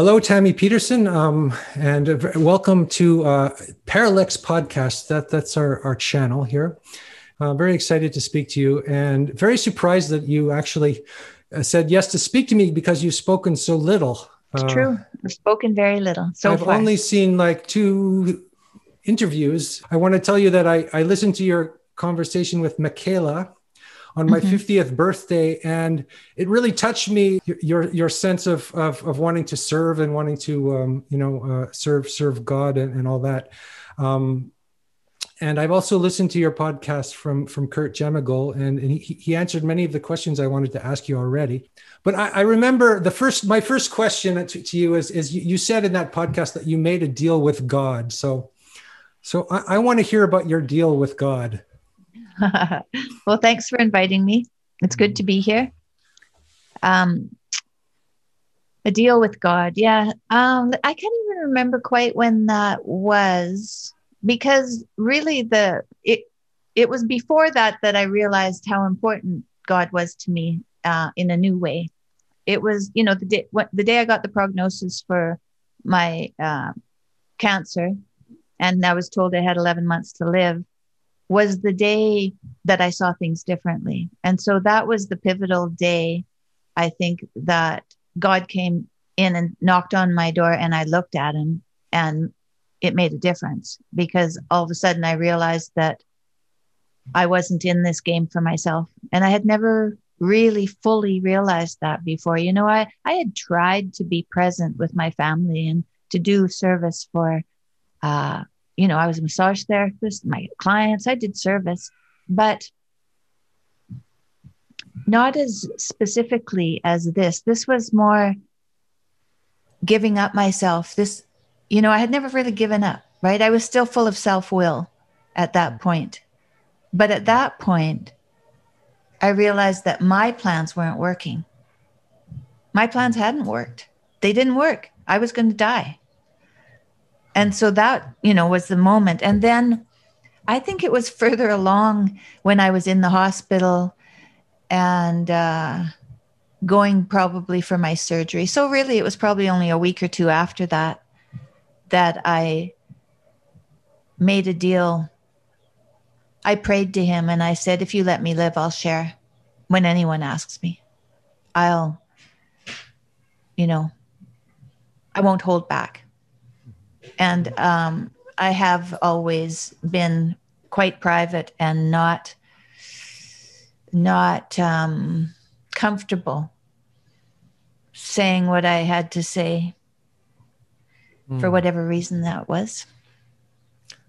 Hello, Tammy Peterson, um, and uh, welcome to uh, Parallax Podcast. That that's our our channel here. Uh, very excited to speak to you, and very surprised that you actually uh, said yes to speak to me because you've spoken so little. It's uh, true. I've spoken very little. So I've far. only seen like two interviews. I want to tell you that I I listened to your conversation with Michaela on my mm-hmm. 50th birthday and it really touched me your your sense of of, of wanting to serve and wanting to um, you know uh, serve serve god and, and all that um, and I've also listened to your podcast from from Curt Jaimungal, and, and he, he answered many of the questions I wanted to ask you already. But I, I remember the first my first question to, to you is is you, you, said in that podcast that you made a deal with God. So so I, I want to hear about your deal with God. well, thanks for inviting me. It's good to be here. Um, a deal with God. Yeah. Um, I can't even remember quite when that was because really the it it was before that that I realized how important God was to me uh, in a new way. It was, you know, the day what, the day I got the prognosis for my uh, cancer, and I was told I had 11 months to live was the day that I saw things differently. And so that was the pivotal day, I think, that God came in and knocked on my door and I looked at him and it made a difference because all of a sudden I realized that I wasn't in this game for myself. And I had never really fully realized that before. You know, I, I had tried to be present with my family and to do service for uh, you know, I was a massage therapist, my clients, I did service, but not as specifically as this. This was more giving up myself. This, you know, I had never really given up, right? I was still full of self will at that point. But at that point, I realized that my plans weren't working. My plans hadn't worked. They didn't work. I was going to die and so that you know was the moment. And then i think it was further along when i was in the hospital and uh, going probably for my surgery. So really it was probably only a week or two after that that i made a deal. I prayed to him and i said if you let me live i'll share when anyone asks me. I'll you know i won't hold back and um, I have always been quite private and not not um, comfortable saying what I had to say mm. for hmm. whatever reason that was.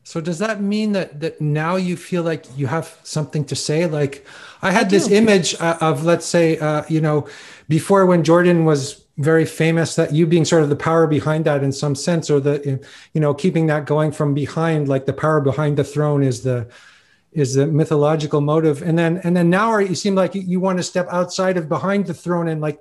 So does that mean that that now you feel like you have something to say? Like I had I this image uh, of let's say uh, you know before when Jordan was very famous that you being sort of the power behind that in some sense or the you know keeping that going from behind like the power behind the throne is the is the mythological motive. And then and then now you seem like you, want to step outside of behind the throne and like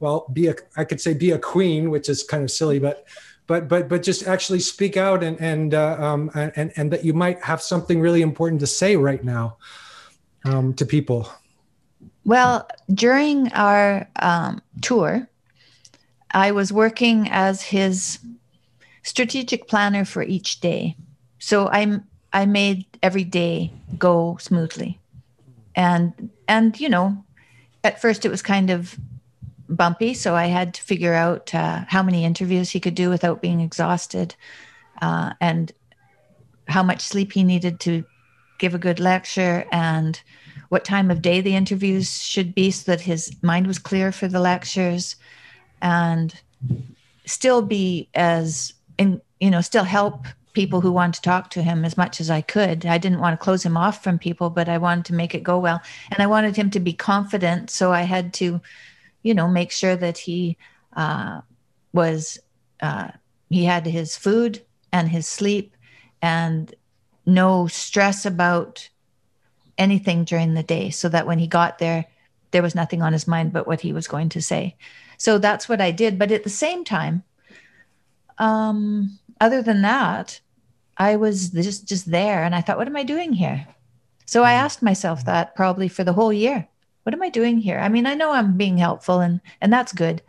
well be a i could say be a queen which is kind of silly but but but but just actually speak out and and uh, um and and that you might have something really important to say right now um to people. Well during our um, tour I was working as his strategic planner for each day. So I I made every day go smoothly. And and you know, at first it was kind of bumpy, so I had to figure out uh, how many interviews he could do without being exhausted, uh, and how much sleep he needed to give a good lecture, and what time of day the interviews should be, so that his mind was clear for the lectures and still be as in you know still help people who want to talk to him as much as I could. I didn't want to close him off from people, but I wanted to make it go well. And I wanted him to be confident. So I had to, you know, make sure that he uh, was, uh, he had his food and his sleep and no stress about anything during the day so that when he got there, there was nothing on his mind but what he was going to say. So that's what I did. But at the same time, um, other than that, I was just just there, and I thought, what am I doing here? So I mm. asked myself that probably for the whole year. What am I doing here? I mean, I know I'm being helpful, and and that's good,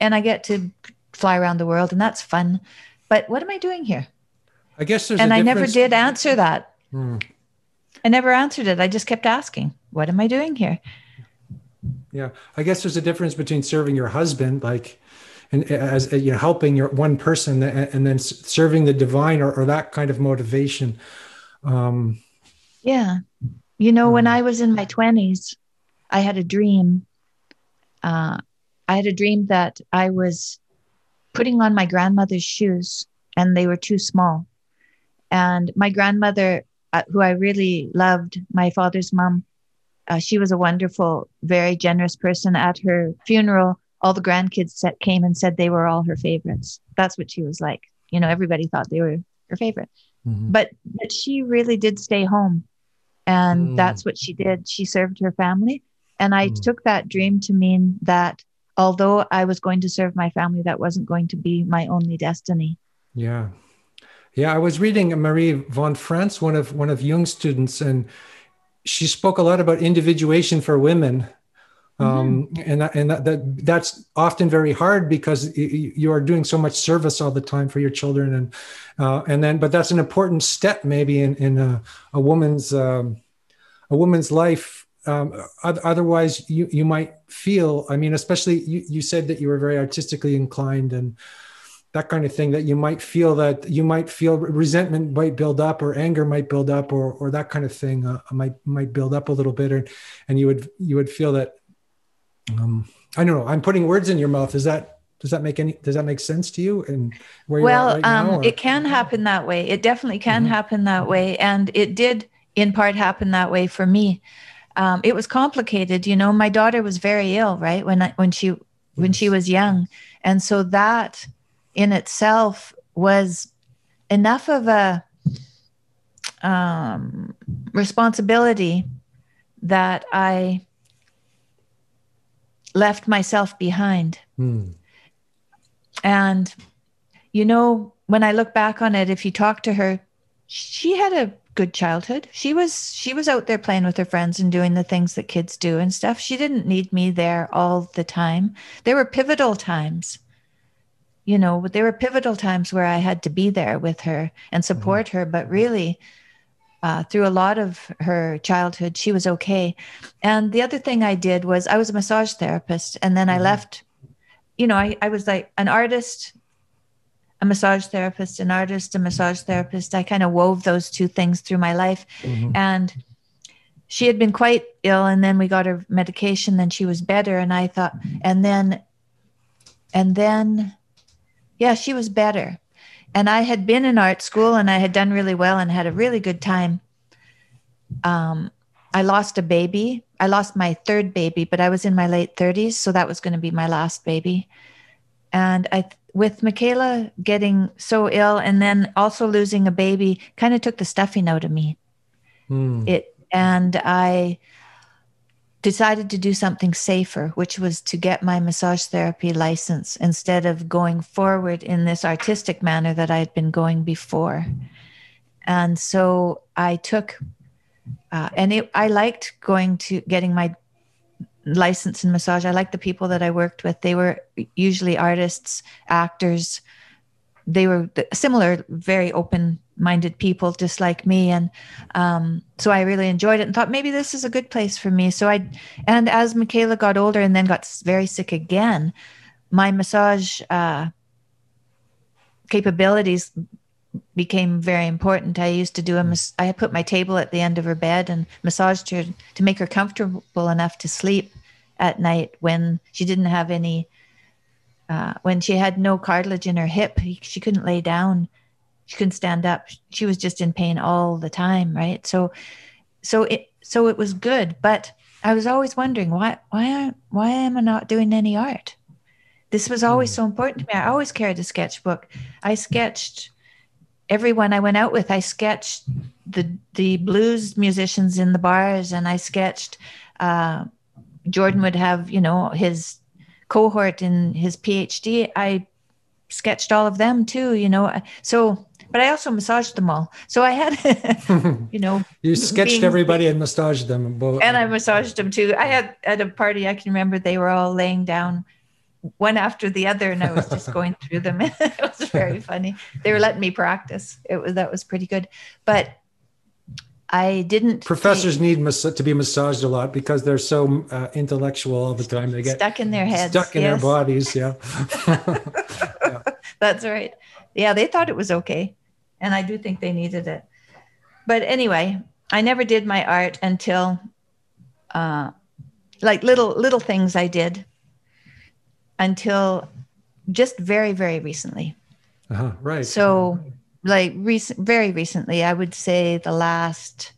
and I get to fly around the world, and that's fun. But what am I doing here? I guess there's and I never did answer that. Hmm. I never answered it. I just kept asking, "What am I doing here?" Yeah, I guess there's a difference between serving your husband, like, and as you know, helping your one person, and then serving the divine, or, or that kind of motivation. Um, yeah, you know, when hmm. I was in my twenties, I had a dream. Uh, I had a dream that I was putting on my grandmother's shoes, and they were too small and my grandmother, uh, who I really loved, my father's mom, uh, she was a wonderful, very generous person. At her funeral, all the grandkids set, came and said they were all her favorites. That's what she was like. You know, everybody thought they were her favorite. Mm-hmm. But but she really did stay home, and mm. that's what she did. She served her family, and I mm. took that dream to mean that although I was going to serve my family, that wasn't going to be my only destiny. Yeah, yeah, I was reading Marie von Franz, one of one of Jung's students, and she spoke a lot about individuation for women. Um, mm-hmm. and that, and that, that, that's often very hard because you are doing so much service all the time for your children and uh, and then but that's an important step maybe in in a, a woman's um, a woman's life um, otherwise you you might feel i mean especially you, you said that you were very artistically inclined and that kind of thing that you might feel that you might feel resentment might build up or anger might build up or or that kind of thing uh, might might build up a little bit. Or, and you would you would feel that um, I don't know I'm putting words in your mouth. Is that does that make any does that make sense to you? And where you well right um, now, it can happen that way. It definitely can mm-hmm. happen that way. And it did in part happen that way for me. Um, it was complicated. You know my daughter was very ill right when I, when she when she was young. And so that in itself was enough of a um, responsibility that I left myself behind. Mm. And, you know, when I look back on it, if you talk to her, she had a good childhood. She was she was out there playing with her friends and doing the things that kids do and stuff. She didn't need me there all the time. There were pivotal times you know, there were pivotal times where I had to be there with her and mm-hmm. support mm-hmm. her, but really, uh, through a lot of her childhood, she was okay. And the other thing I did was I was a massage therapist, and then mm-hmm. I left. You know, I, I was like an artist, a massage therapist, an artist, a massage therapist. I kind of wove those two things through my life. Mm-hmm. And she had been quite ill, and then we got her medication, then she was better. And I thought, and then, and then yeah, she was better. And I had been in art school and I had done really well and had a really good time. Um, I lost a baby. I lost my third baby, but I was in my late 30s, so that was going to be my last baby. And I, with Michaela getting so ill and then also losing a baby, kind of took the stuffing out of me. Mm. It and I decided to do something safer, which was to get my massage therapy license instead of going forward in this artistic manner that I had been going before. And so I took, uh, and it, I liked going to getting my license in massage. I liked the people that I worked with. They were usually artists, actors. They were similar, very open minded people just like me and um, so i really enjoyed it and thought maybe this is a good place for me. So i and as michaela got older and then got very sick again my massage uh, capabilities became very important. I used to do a mas- i put my table at the end of her bed and massaged her to make her comfortable enough to sleep at night when she didn't have any uh, when she had no cartilage in her hip she couldn't lay down. She couldn't stand up. She was just in pain all the time right? So so it so it was good. But i was always wondering why why why am i not doing any art? This was always hmm. so important to me. I always carried a sketchbook. I sketched everyone i went out with. I sketched the the blues musicians in the bars and i sketched uh, jordan would have you know his cohort in his phd i sketched all of them too you know so but I also massaged them all. So I had, you know, you sketched being, everybody and massaged them. Both. And I massaged them too. I had at a party, I can remember they were all laying down one after the other, and I was just going through them. it was very funny. They were letting me practice. It was that was pretty good, but I didn't. Professors need mas- to be massaged a lot because they're so uh, intellectual all the time. They get stuck in their heads, stuck in yes. their bodies. Yeah. yeah. That's right. Yeah, they thought it was okay, and I do think they needed it. But anyway, I never did my art until, uh, like little little things I did until just very very recently. Uh-huh, right. So like recent very recently i would say the last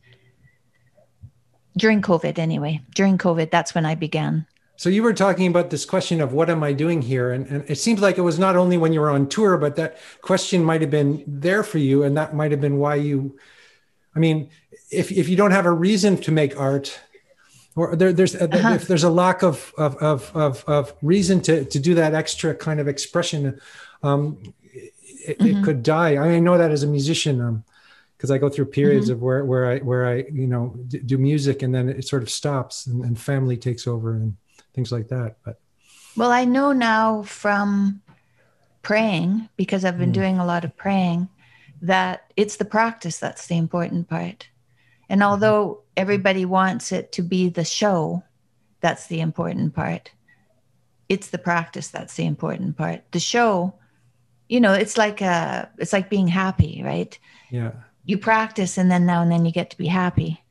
during covid anyway during covid that's when i began so you were talking about this question of what am i doing here and, and it seems like it was not only when you were on tour but that question might have been there for you and that might have been why you i mean if, if you don't have a reason to make art or there, there's uh-huh. if there's a lack of of, of of of reason to to do that extra kind of expression um, it, mm-hmm. it could die. I, know that as a musician, because um, I go through periods mm-hmm. of where where I where I you know d- do music and then it sort of stops and, and family takes over and things like that. But well, I know now from praying because I've been mm. doing a lot of praying that it's the practice that's the important part. And mm-hmm. although everybody wants it to be the show, that's the important part. It's the practice that's the important part. The show you know it's like uh it's like being happy right? Yeah. You practice and then now and then you get to be happy.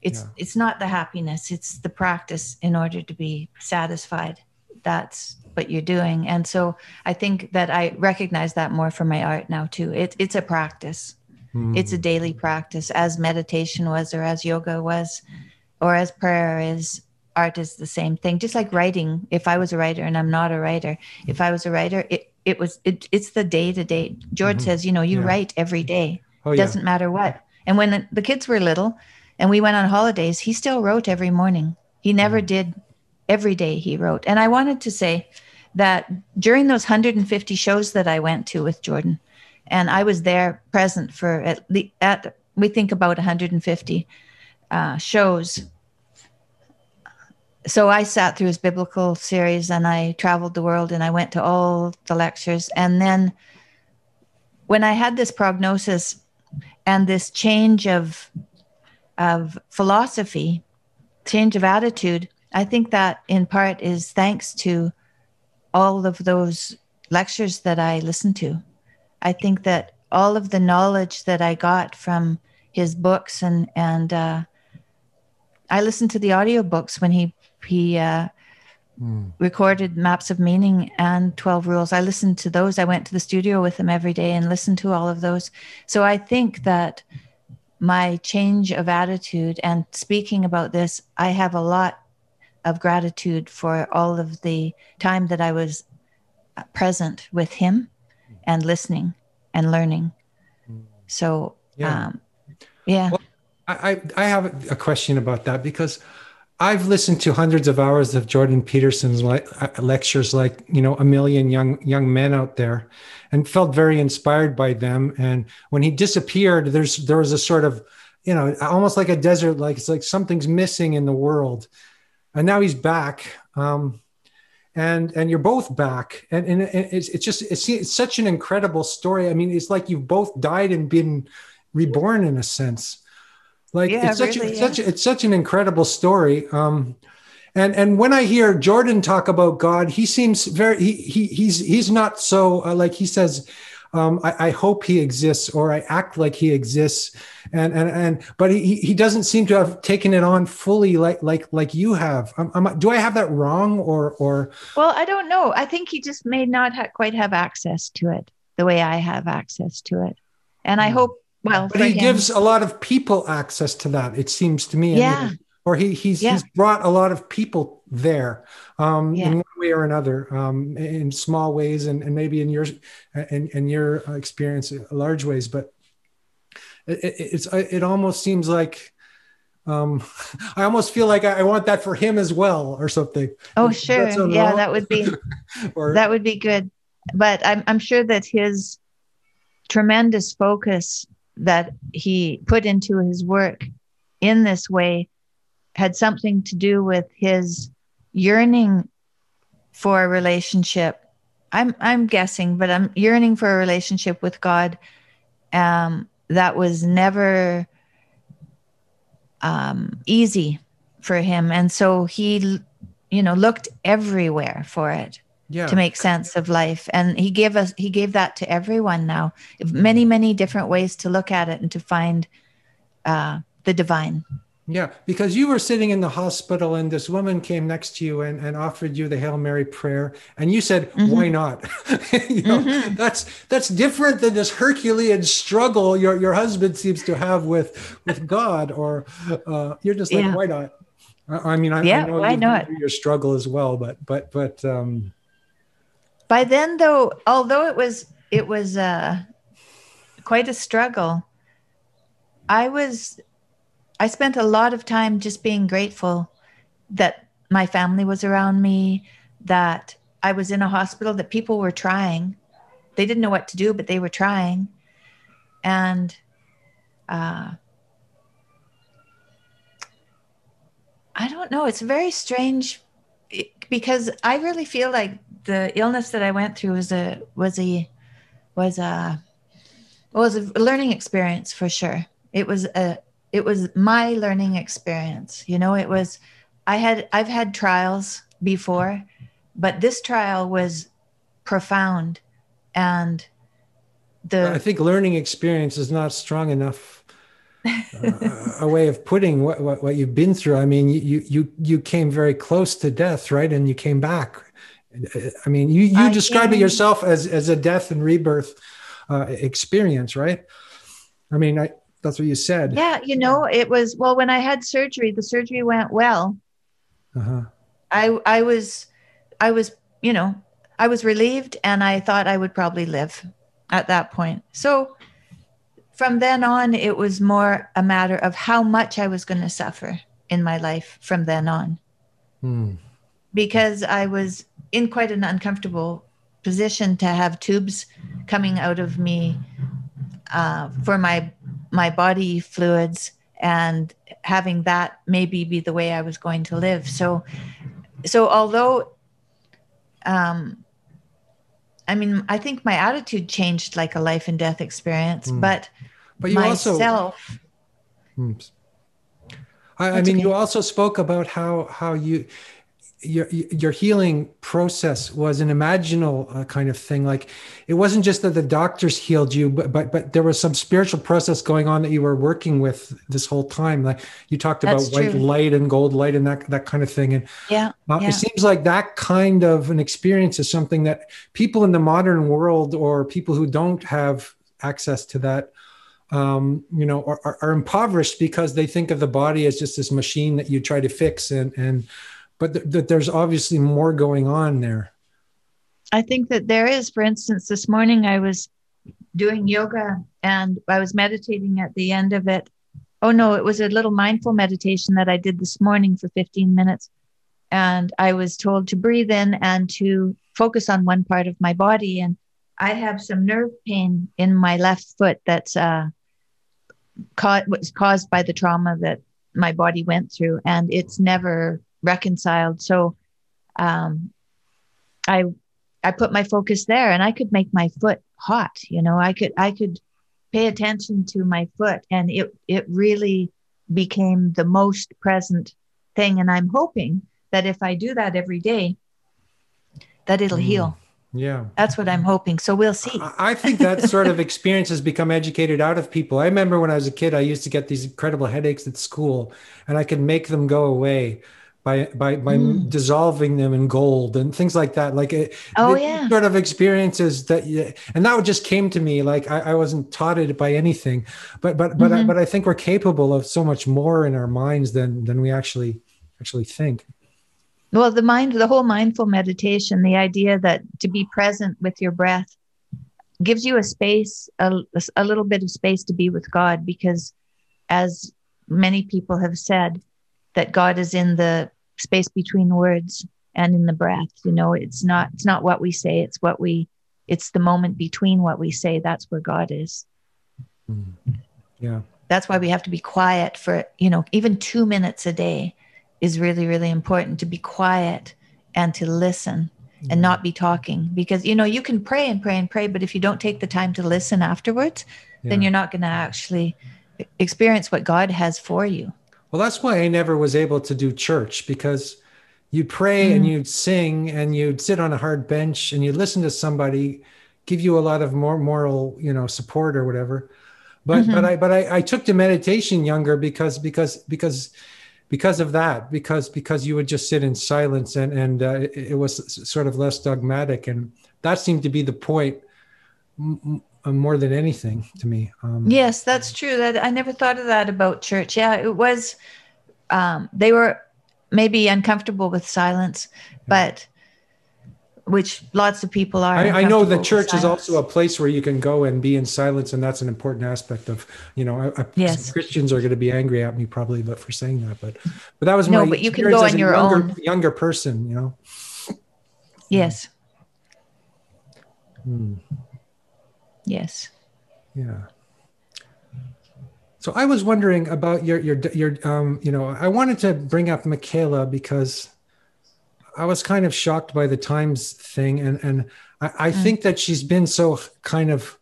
It's yeah. it's not the happiness it's the practice in order to be satisfied. That's what you're doing. And so i think that i recognize that more for my art now too. It, it's a practice. Mm. it's a daily practice as meditation was or as yoga was or as prayer is art is the same thing. Just like writing if i was a writer and i'm not a writer if i was a writer it, it was it, it's the day to day george mm-hmm. says you know you yeah. write every day oh, doesn't yeah. matter what and when the, the, kids were little and we went on holidays he still wrote every morning he never mm-hmm. did every day he wrote and i wanted to say that during those 150 shows that i went to with jordan and i was there present for at least at we think about 150 uh, shows so I sat through his biblical series and I traveled the world and I went to all the lectures. And then when I had this prognosis and this change of, of philosophy, change of attitude, I think that in part is thanks to all of those lectures that I listened to. I think that all of the knowledge that I got from his books and, and, uh, I listened to the audiobooks when he he uh, mm. recorded Maps of Meaning and 12 Rules. I listened to those. I went to the studio with him every day and listened to all of those. So I think that my change of attitude and speaking about this, I have a lot of gratitude for all of the time that I was present with him and listening and learning. Hmm. So, yeah. Um, yeah. Well, I, I have a question about that because I've listened to hundreds of hours of Jordan Peterson's le- uh, lectures, like you know, a million young young men out there, and felt very inspired by them. And when he disappeared, there's there was a sort of, you know, almost like a desert, like it's like something's missing in the world. And now he's back, um, and and you're both back, and and it's it's just it's, it's such an incredible story. I mean, it's like you've both died and been reborn in a sense like yeah, it's such really, a, yeah. such it's such an incredible story. Um, and and when I hear Jordan talk about God, he seems very he, he he's he's not so uh, like he says. Um, I, I, hope he exists, or I act like he exists, and and and. But he he doesn't seem to have taken it on fully, like like like you have. Um, do I have that wrong, or or? Well, I don't know. I think he just may not ha- quite have access to it the way I have access to it, and I hmm. hope well, but he him. gives a lot of people access to that. It seems to me. Yeah. or he he's yeah. he's brought a lot of people there um, yeah. in one way or another, um, in small ways, and, and maybe in your in, in your experience, large ways. But it, it's it almost seems like um, I almost feel like I, want that for him as well, or something. Oh, sure, yeah, that would be or, that would be good. But I'm I'm sure that his tremendous focus that he put into his work in this way had something to do with his yearning for a relationship. I'm I'm guessing, but I'm yearning for a relationship with God. Um, that was never um, easy for him, and so he, you know, looked everywhere for it yeah. to make sense of life, and he gave us he gave that to everyone now. Many many different ways to look at it and to find uh, the divine. Yeah, because you were sitting in the hospital and this woman came next to you and, and offered you the Hail Mary prayer, and you said, mm-hmm. "Why not?" you know, mm-hmm. that's that's different than this Herculean struggle your your husband seems to have with with God, or uh, you're just like, yeah. "Why not?" I, I mean, I, yeah, I know why not? your struggle as well, but but but um, by then, though, although it was it was uh, quite a struggle, I was I spent a lot of time just being grateful that my family was around me, that I was in a hospital, that people were trying. They didn't know what to do, but they were trying. And uh, I don't know. It's very strange because I really feel like the illness that I went through was a was a was a was a learning experience for sure. It was a it was my learning experience you know it was i had i've had trials before but this trial was profound and the i think learning experience is not strong enough uh, a way of putting what, what, what you've been through i mean you you you came very close to death right and you came back i mean you you describe it yourself as as a death and rebirth uh, experience right i mean i that's what you said. Yeah, you know, it was well when I had surgery. The surgery went well. Uh-huh. I I was I was you know I was relieved, and I thought I would probably live at that point. So from then on, it was more a matter of how much I was going to suffer in my life from then on, hmm. because I was in quite an uncomfortable position to have tubes coming out of me uh, for my my body fluids and having that maybe be the way I was going to live. So, so although, um, I mean, I think my attitude changed like a life and death experience, mm. but, but you myself, also, hmm. I, I mean, okay. you also spoke about how, how you, your your healing process was an imaginal uh, kind of thing. Like it wasn't just that the doctors healed you but but but there was some spiritual process going on that you were working with this whole time. Like you talked about That's white true. light and gold light and that that kind of thing. And yeah, uh, yeah, it seems like that kind of an experience is something that people in the modern world or people who don't have access to that um, you know, are, are, impoverished because they think of the body as just this machine that you try to fix and and but th- that there's obviously more going on there. I think that there is. For instance, this morning I was doing yoga and I was meditating at the end of it. Oh no, it was a little mindful meditation that I did this morning for 15 minutes. And I was told to breathe in and to focus on one part of my body. And I have some nerve pain in my left foot that's uh, ca- was caused by the trauma that my body went through. And it's never reconciled. So um, I I put my focus there, and I could make my foot hot. You know, I could I could pay attention to my foot, and it it really became the most present thing. And I'm hoping that if I do that every day, that it'll mm. heal. Yeah. That's what I'm hoping. So we'll see. I think that sort of experience has become educated out of people. I remember when I was a kid, I used to get these incredible headaches at school and I could make them go away by by by mm. dissolving them in gold and things like that like it, oh yeah sort of experiences that and that just came to me like I, I wasn't taught it by anything but but but mm-hmm. I, but I think we're capable of so much more in our minds than than we actually actually think well the mind the whole mindful meditation the idea that to be present with your breath gives you a space a, a little bit of space to be with god because as many people have said that God is in the space between words and in the breath. You know, it's not it's not what we say, it's what we it's the moment between what we say. That's where God is. Mm. Yeah. That's why we have to be quiet for, you know, even two minutes a day is really, really important to be quiet and to listen and not be talking because you know you can pray and pray and pray but if you don't take the time to listen afterwards yeah. then you're not going to actually experience what god has for you well that's why i never was able to do church because you'd pray mm. and you'd sing and you'd sit on a hard bench and you'd listen to somebody give you a lot of more moral you know support or whatever but mm-hmm. but i but I, I took to meditation younger because because because because of that because because you would just sit in silence and and uh, it, it, was sort of less dogmatic and that seemed to be the point m- more than anything to me um, yes that's true that i never thought of that about church yeah it was um, they were maybe uncomfortable with silence yeah. but which lots of people are. I, I know the church is also a place where you can go and be in silence, and that's an important aspect of you know. I, yes. Christians are going to be angry at me probably, but for saying that, but but that was no, but you can go on your younger, own younger person, you know. Yes. Hmm. Yes. Yeah. So I was wondering about your your your um you know I wanted to bring up Michaela because I was kind of shocked by the Times thing, and and I, I mm. think that she's been so kind of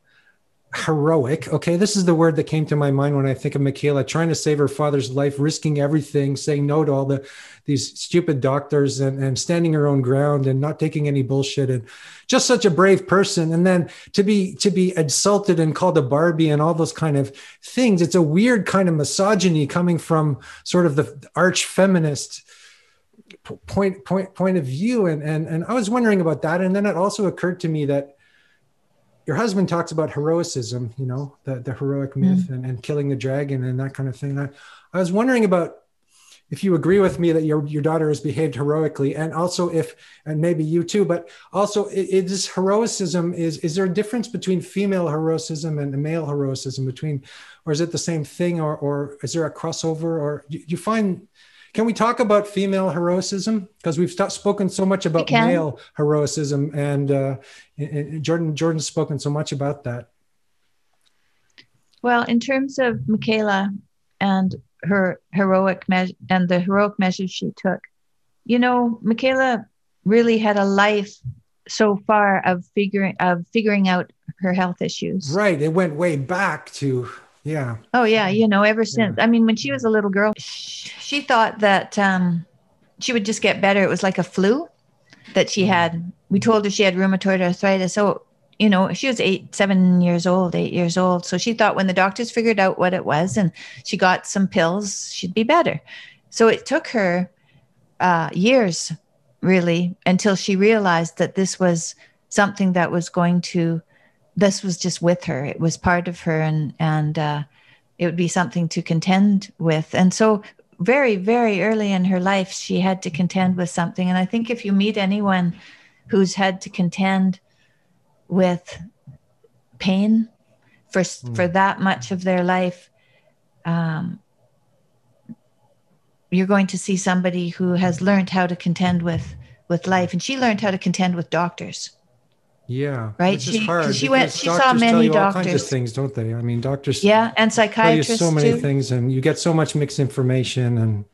heroic. Okay, this is the word that came to my mind when I think of Michaela trying to save her father's life, risking everything, saying no to all the these stupid doctors, and and standing her own ground and not taking any bullshit, and just such a brave person. And then to be to be insulted and called a Barbie and all those kind of things. It's a weird kind of misogyny coming from sort of the arch feminist point point point of view and and and I was wondering about that and then it also occurred to me that your husband talks about heroicism you know the the heroic mm. myth mm. and, and killing the dragon and that kind of thing I, I was wondering about if you agree with me that your your daughter has behaved heroically and also if and maybe you too but also is heroicism is is there a difference between female heroicism and male heroicism between or is it the same thing or or is there a crossover or you, you find can we talk about female heroism? Because we've spoken so much about male heroism, and, uh, and Jordan Jordan's spoken so much about that. Well, in terms of Michaela and her heroic measure and the heroic measures she took, you know, Michaela really had a life so far of figuring of figuring out her health issues. Right. It went way back to yeah. Oh yeah, you know, ever since. Yeah. I mean, when she was a little girl, she thought that um, she would just get better. It was like a flu that she had. We told her she had rheumatoid arthritis. So you know, she was eight, seven years old, eight years old. So she thought when the doctors figured out what it was and she got some pills, she'd be better. So it took her uh, years, really, until she realized that this was something that was going to this was just with her. It was part of her, and and uh, it would be something to contend with. And so, very very early in her life, she had to contend with something. And I think if you meet anyone who's had to contend with pain for mm. for that much of their life, um, you're going to see somebody who has learned how to contend with with life. And she learned how to contend with doctors. Yeah. Right. She, she went, she saw many doctors. All kinds of things, don't they? I mean, doctors. Yeah. And psychiatrists. so many too. things and you get so much mixed information and.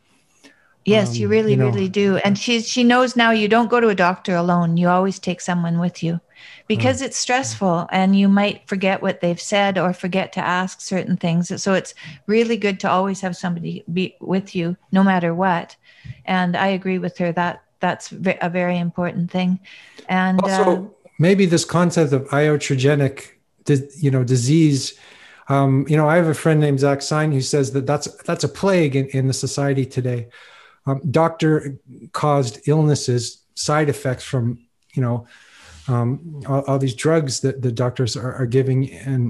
Yes, um, you really, you know, really do. And she's, she knows now you don't go to a doctor alone. You always take someone with you because uh, it's stressful and you might forget what they've said or forget to ask certain things. So it's really good to always have somebody be with you no matter what. And I agree with her that that's a very important thing. And also, uh, maybe this concept of iatrogenic, you know, disease. Um, you know, I have a friend named Zach Sein who says that that's that's a plague in, in the society today. Um, doctor caused illnesses, side effects from you know um, all, all, these drugs that the doctors are, are giving, and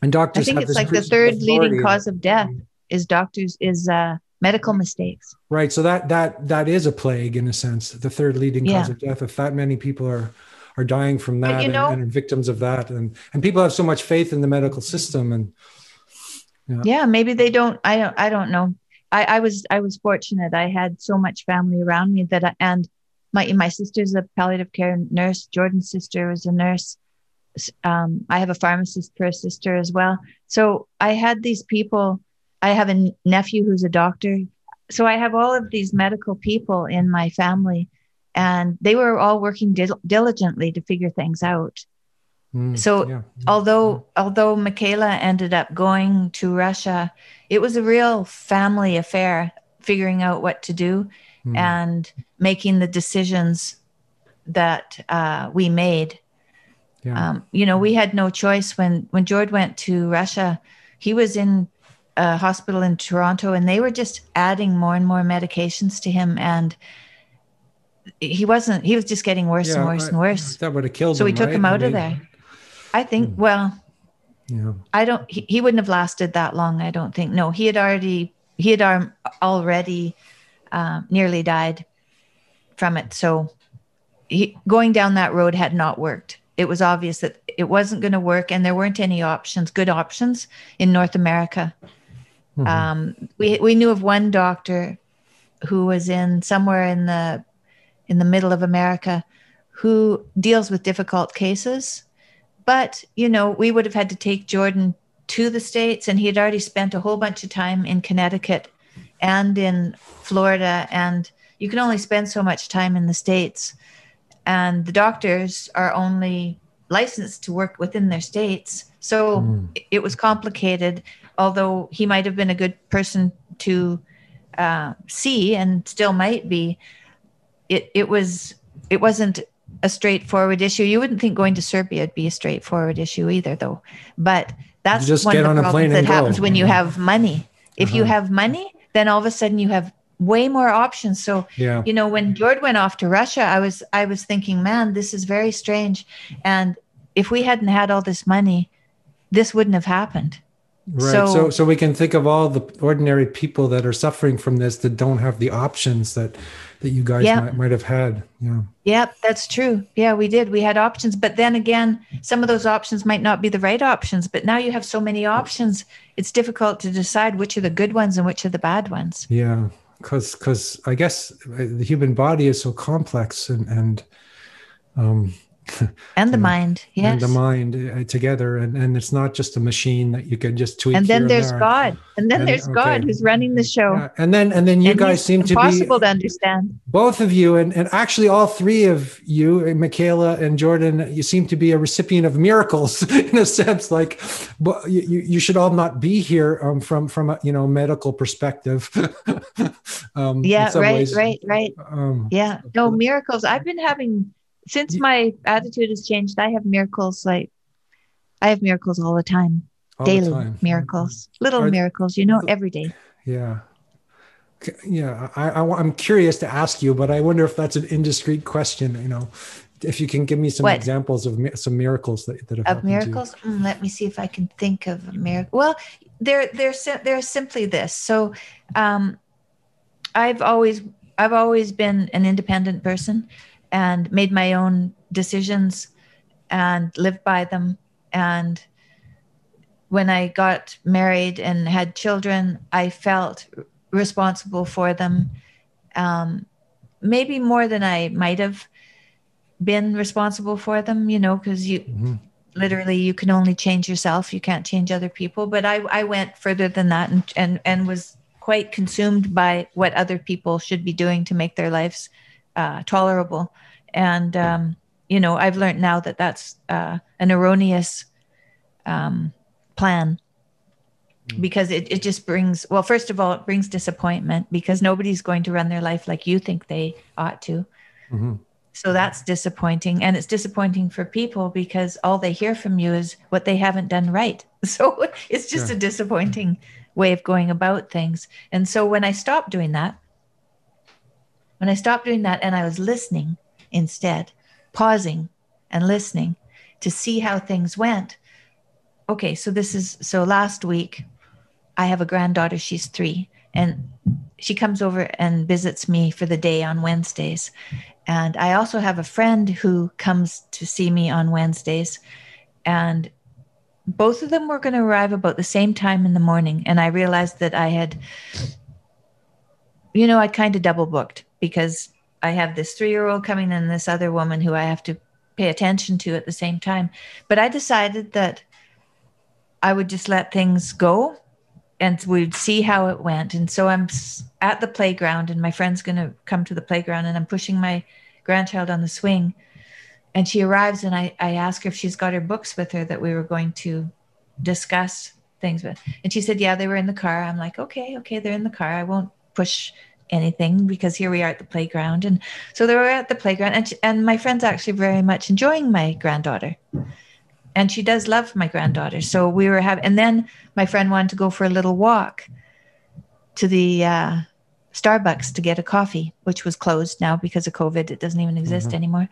and doctors. I think it's like the third leading cause of death is doctors is uh, medical mistakes. Right. So that that that is a plague in a sense. The third leading yeah. cause of death. If that many people are are dying from that and, know, and, and, victims of that. And and people have so much faith in the medical system and yeah, yeah maybe they don't i don't i don't know. I, I was i was fortunate. I had so much family around me that I, and my my sister's a palliative care nurse. Jordan's sister was a nurse. Um, i have a pharmacist for a sister as well. So i had these people i have a nephew who's a doctor. So i have all of these medical people in my family and they were all working dil- diligently to figure things out. Mm, So yeah. although although Michaela ended up going to Russia, it was a real family affair figuring out what to do Mm. and making the decisions that uh, we made. yeah. Um, you know, we had no choice when when George went to Russia. He was in a hospital in Toronto, and they were just adding more and more medications to him, and he wasn't. He was just getting worse and worse I- and worse. That would have killed him. So him. we took right? him I out of there. I think. Well, Yeah. I don't. He, he wouldn't have lasted that long. I don't think. No, he had already. He had ar- already um, nearly died from it. So he, going down that road had not worked. It was obvious that it wasn't going to work, and there weren't any options, good options in North America. Mhm. Um, we we knew of one doctor who was in somewhere in the in the middle of America who deals with difficult cases. But, you know, we would have had to take Jordan to the States, and he had already spent a whole bunch of time in Connecticut and in Florida. And you can only spend so much time in the States. And the doctors are only licensed to work within their states. So Mm. it was complicated, although he might have been a good person to uh, see and still might be. It, it was it wasn't a straightforward issue. You wouldn't think going to Serbia would be a straightforward issue either, though. But that's just one of on the plane problems that and go. happens when you Mhm. have money. If you Uh-huh. have money, then all of a sudden you have way more options. So Yeah. you know when George went off to Russia, I was I was thinking, man, this is very strange. And if we hadn't had all this money, this wouldn't have happened. Right. So- So, so we can think of all the ordinary people that are suffering from this that don't have the options that that you guys Yeah. might, might have had. Yeah. Yep, that's true. Yeah, we did. We had options, but then again, some of those options might not be the right options. But now you have so many options, it's difficult to decide which are the good ones and which are the bad ones. Yeah. Because because I guess uh, the human body is so complex and and um, And the mind, yes. and the mind uh, together, and and it's not just a machine that you can just tweak. And then there's there. God, and then And- there's God who's running the show. Yeah, and then and then you And guys seem to be impossible to understand. both of you and, and actually all three of you uh, michaela and jordan you seem to be a recipient of miracles in a sense like but you, you should all not be here um, from from a you know medical perspective um Yeah, right, ways. right, right. um Yeah, no miracles. I've been having since my attitude has changed. I have miracles like I have miracles all the time, all the daily time. miracles, little Are- miracles. You know, every day. yeah yeah I, I, I'm curious to ask you but i wonder if that's an indiscreet question you know if you can give me some What? examples of some miracles that, that have of happened to you. miracles mm, let me see if i can think of a miracle well they're they're they're simply this so um i've always i've always been an independent person and made my own decisions and lived by them. And when i got married and had children i felt responsible for them. Um maybe more than i might have been responsible for them you know because you Mhm. literally you can only change yourself. You can't change other people. But i i went further than that and and and was quite consumed by what other people should be doing to make their lives uh, tolerable and um, you know i've learned now that that's uh, an erroneous um, plan because it, it just brings well first of all it brings disappointment because nobody's going to run their life like you think they ought to Mhm. so that's disappointing. And it's disappointing for people because all they hear from you is what they haven't done right. So it's just a disappointing way of going about things. And so when I stopped doing that, when I stopped doing that and I was listening instead, pausing and listening to see how things went. Okay, so this is so last week I have a granddaughter, she's three, and she comes over and visits me for the day on Wednesdays. And I also have a friend who comes to see me on Wednesdays. And both of them were going to arrive about the same time in the morning. And I realized that I had, you know, I kind of double booked because I have this three year old coming and this other woman who I have to pay attention to at the same time. But I decided that I would just let things go and we'd see how it went. And so I'm at the playground, and my friend's going to come to the playground, and I'm pushing my grandchild on the swing. And she arrives, and I, I ask her if she's got her books with her that we were going to discuss things with. And she said, Yeah, they were in the car. I'm like, Okay, okay, they're in the car. I won't push anything because here we are at the playground. And so they were at the playground, and, she, and my friend's actually very much enjoying my granddaughter. And she does love my granddaughter. So we were having, and then my friend wanted to go for a little walk to the uh, Starbucks to get a coffee, which was closed now because of COVID. It doesn't even exist mm-hmm. anymore.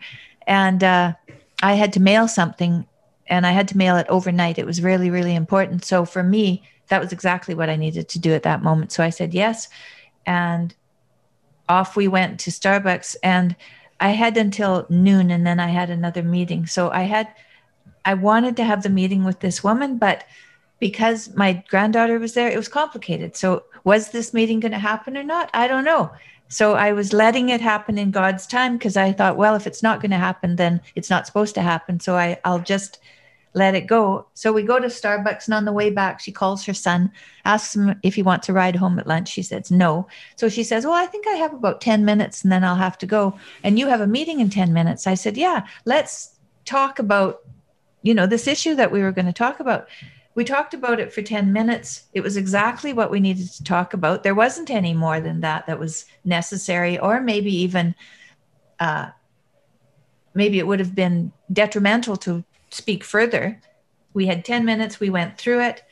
And uh, I had to mail something and I had to mail it overnight. It was really, really important. So for me, that was exactly what I needed to do at that moment. So I said yes. And off we went to Starbucks. And I had until noon and then I had another meeting. So I had, I wanted to have the meeting with this woman, but because my granddaughter was there, it was complicated. So was this meeting going to happen or not? I don't know. So I was letting it happen in God's time because I thought, well, if it's not going to happen, then it's not supposed to happen. So I, I'll just let it go. So we go to Starbucks, and on the way back, she calls her son, asks him if he wants to ride home at lunch. She says no. So she says, Well, I think I have about 10 minutes and then I'll have to go. And you have a meeting in 10 minutes. I said, Yeah, let's talk about, you know, this issue that we were going to talk about we talked about it for 10 minutes. It was exactly what we needed to talk about. There wasn't any more than that that was necessary, or maybe even, uh, maybe it would have been detrimental to speak further. We had 10 minutes, we went through it,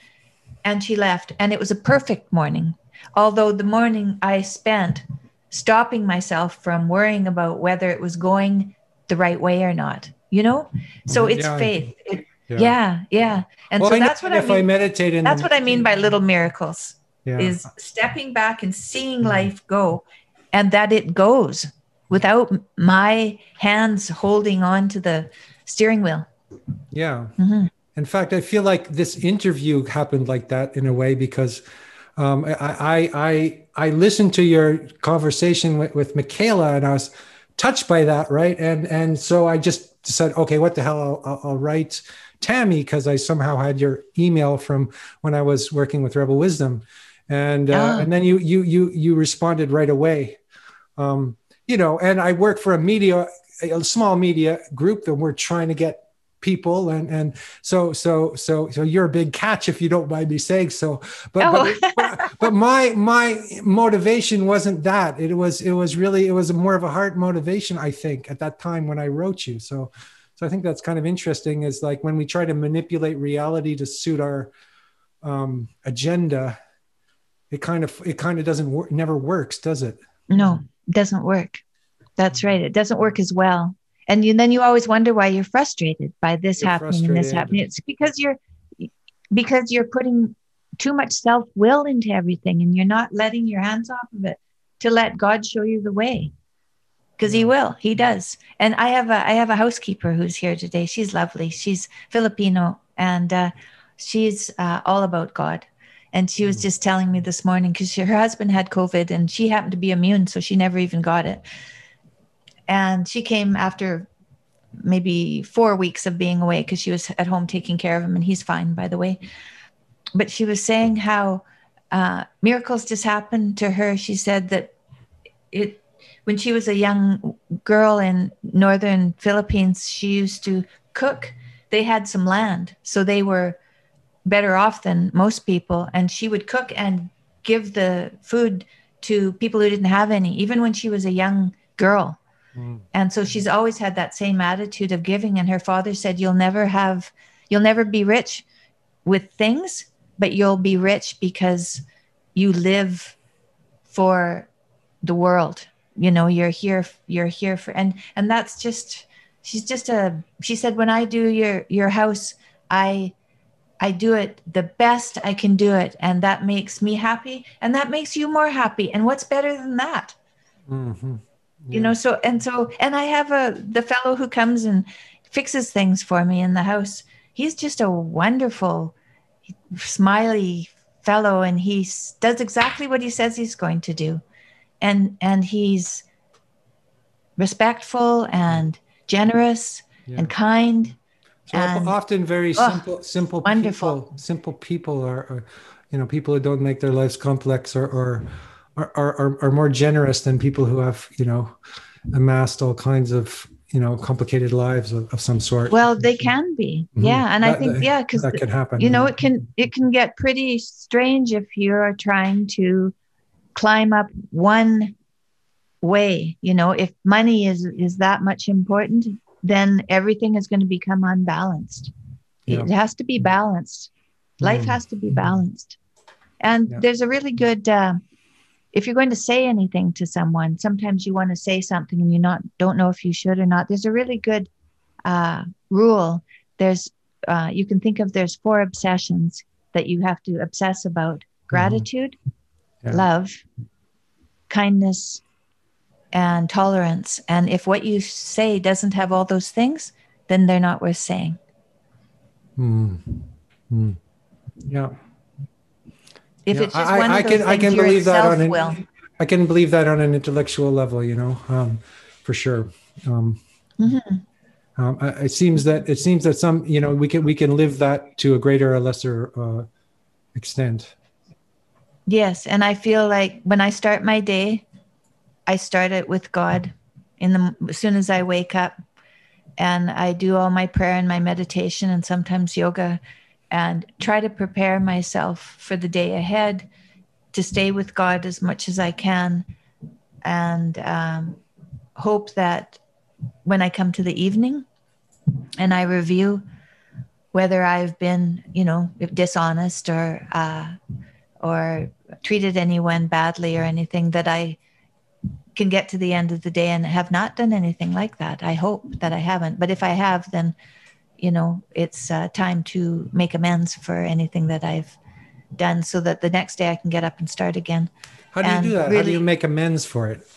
and she left. And it was a perfect morning. Although the morning I spent stopping myself from worrying about whether it was going the right way or not, you know? So it's yeah. faith. It, yeah. yeah, yeah. And well, so that's what I mean. I meditate in that's what I mean by little miracles. Yeah. Is stepping back and seeing life go and that it goes without my hands holding on to the steering wheel. Yeah. Mm-hmm. In fact, I feel like this interview happened like that in a way because um, I, I, I listened to your conversation with, with Mikhaila and I was touched by that. Right. And, and so I just said, okay, what the hell I'll, I'll write Tammy because I somehow had your email from when I was working with Rebel Wisdom, and uh, oh. and then you you you you responded right away. Um, you know, and I work for a media, a small media group that we're trying to get people and and so so so so you're a big catch if you don't mind me saying so but oh. but, but, my my motivation wasn't that it was it was really it was more of a heart motivation i think at that time when i wrote you so so I think that's kind of interesting is like when we try to manipulate reality to suit our um, agenda, it kind of it kind of doesn't work, never works, does it? No, it doesn't work. That's right. It doesn't work as well. And you, then you always wonder why you're frustrated by this you're happening and this happening. It's because you're because you're putting too much self will into everything and you're not letting your hands off of it to let God show you the way. Because he will. He does. And i have a i have a housekeeper who's here today. She's lovely. She's filipino and uh, she's uh, all about god. And she was mm. just telling me this morning because her husband had covid and she happened to be immune so she never even got it and she came after maybe four weeks of being away because she was at home taking care of him and he's fine by the way but she was saying how uh, miracles just happened to her she said that it when she was a young girl in northern Philippines, she used to cook. They had some land, so they were better off than most people. And she would cook and give the food to people who didn't have any, even when she was a young girl. Mm. And so she's always had that same attitude of giving. And her father said, You'll never have, you'll never be rich with things, but you'll be rich because you live for the world you know you're here you're here for and and that's just she's just a she said when i do your your house i i do it the best i can do it and that makes me happy and that makes you more happy and what's better than that mm-hmm. Yeah. you know so and so and i have a the fellow who comes and fixes things for me in the house he's just a wonderful smiley fellow and he does exactly what he says he's going to do and and he's respectful and generous yeah. and kind so and, often very oh, simple simple wonderful. people simple people are, are, you know people who don't make their lives complex or or are, are, are more generous than people who have you know amassed all kinds of you know complicated lives of, of some sort well they can be mm-hmm. yeah and that, i think yeah because that can happen you know it can it can get pretty strange if you're trying to climb up one way you know if money is is that much important then everything is going to become unbalanced yeah. it has to be balanced life mm. has to be balanced and yeah. there's a really good uh, if you're going to say anything to someone, sometimes you want to say something and you not don't know if you should or not. There's a really good uh, rule. There's uh, you can think of there's four obsessions that you have to obsess about: gratitude, mm-hmm. yeah. love, kindness, and tolerance. And if what you say doesn't have all those things, then they're not worth saying. Hmm. Mm. Yeah. If it's just I, one I, of those can, things, I can believe that on an, will. I can believe that on an intellectual level, you know, um, for sure. Um, mm-hmm. um, it seems that it seems that some, you know, we can we can live that to a greater or lesser uh, extent. Yes, and I feel like when I start my day, I start it with God. In the as soon as I wake up, and I do all my prayer and my meditation, and sometimes yoga and try to prepare myself for the day ahead to stay with God as much as I can and um, hope that when I come to the evening and I review whether I've been, you know, dishonest or uh, or treated anyone badly or anything, that I can get to the end of the day and have not done anything like that. I hope that I haven't, but if I have, then you know, it's uh, time to make amends for anything that I've done so that the next day I can get up and start again. How do you do that? Really, How do you make amends for it?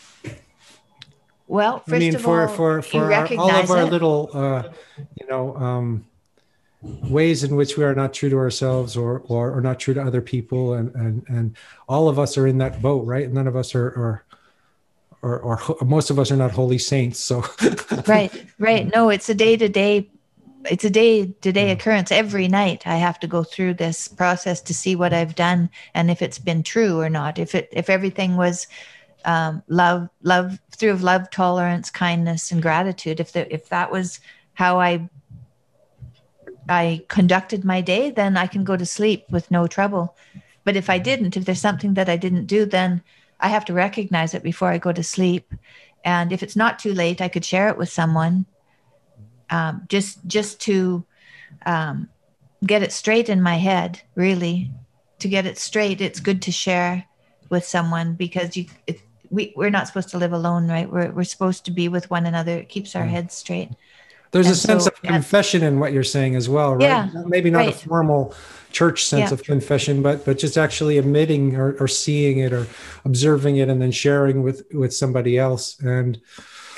Well, first I mean, of for, all, for, for our, all of our it. little, uh, you know, um, ways in which we are not true to ourselves or, or, or not true to other people. And, and, and all of us are in that boat, right? None of us are, are or, or, most of us are not holy saints. So, right, right. No, it's a day to day it's a day to day occurrence. Every night i have to go through this process to see what i've done and if it's been true or not. If it if everything was um, love love through of love tolerance kindness and gratitude if the, if that was how i i conducted my day then i can go to sleep with no trouble. But if i didn't if there's something that i didn't do then i have to recognize it before i go to sleep. And if it's not too late i could share it with someone um, just just to um, get it straight in my head really. To get it straight it's good to share with someone because you it, we, we're not supposed to live alone right? We're, we're supposed to be with one another. It keeps our mm. heads straight. There's and a sense so, of confession in what you're saying as well right? Yeah, maybe not right. a formal church sense yeah. of confession but but just actually admitting or, or seeing it or observing it and then sharing with with somebody else. And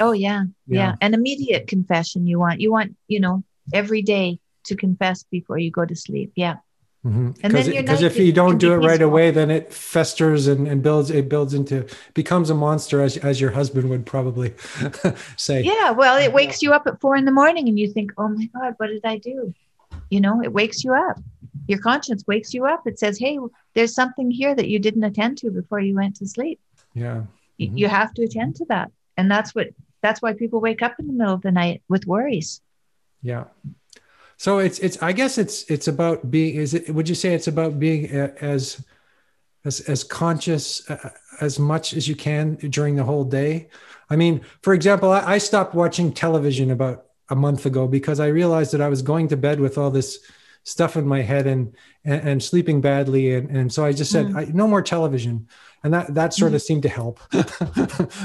Oh yeah, yeah, yeah. An immediate confession you want. You want, you know, every day to confess before you go to sleep. Yeah. Mm-hmm. And then because if you don't do it right away, then it festers and, and builds. It builds into becomes a monster, as as your husband would probably say. Yeah, well, it wakes you up at four in the morning, and you think, "Oh my God, what did I do?" You know, it wakes you up. Your conscience wakes you up. It says, "Hey, there's something here that you didn't attend to before you went to sleep." Yeah, mm-hmm. you have to attend to that, and that's what that's why people wake up in the middle of the night with worries. Yeah. So it's it's i guess it's it's about being is it would you say it's about being as as as conscious uh, as much as you can during the whole day? I mean for example I, I stopped watching television about a month ago because i realized that i was going to bed with all this stuff in my head and and, and sleeping badly. And, and so i just said mm. I, no more television and that that sort of mm-hmm. seemed to help.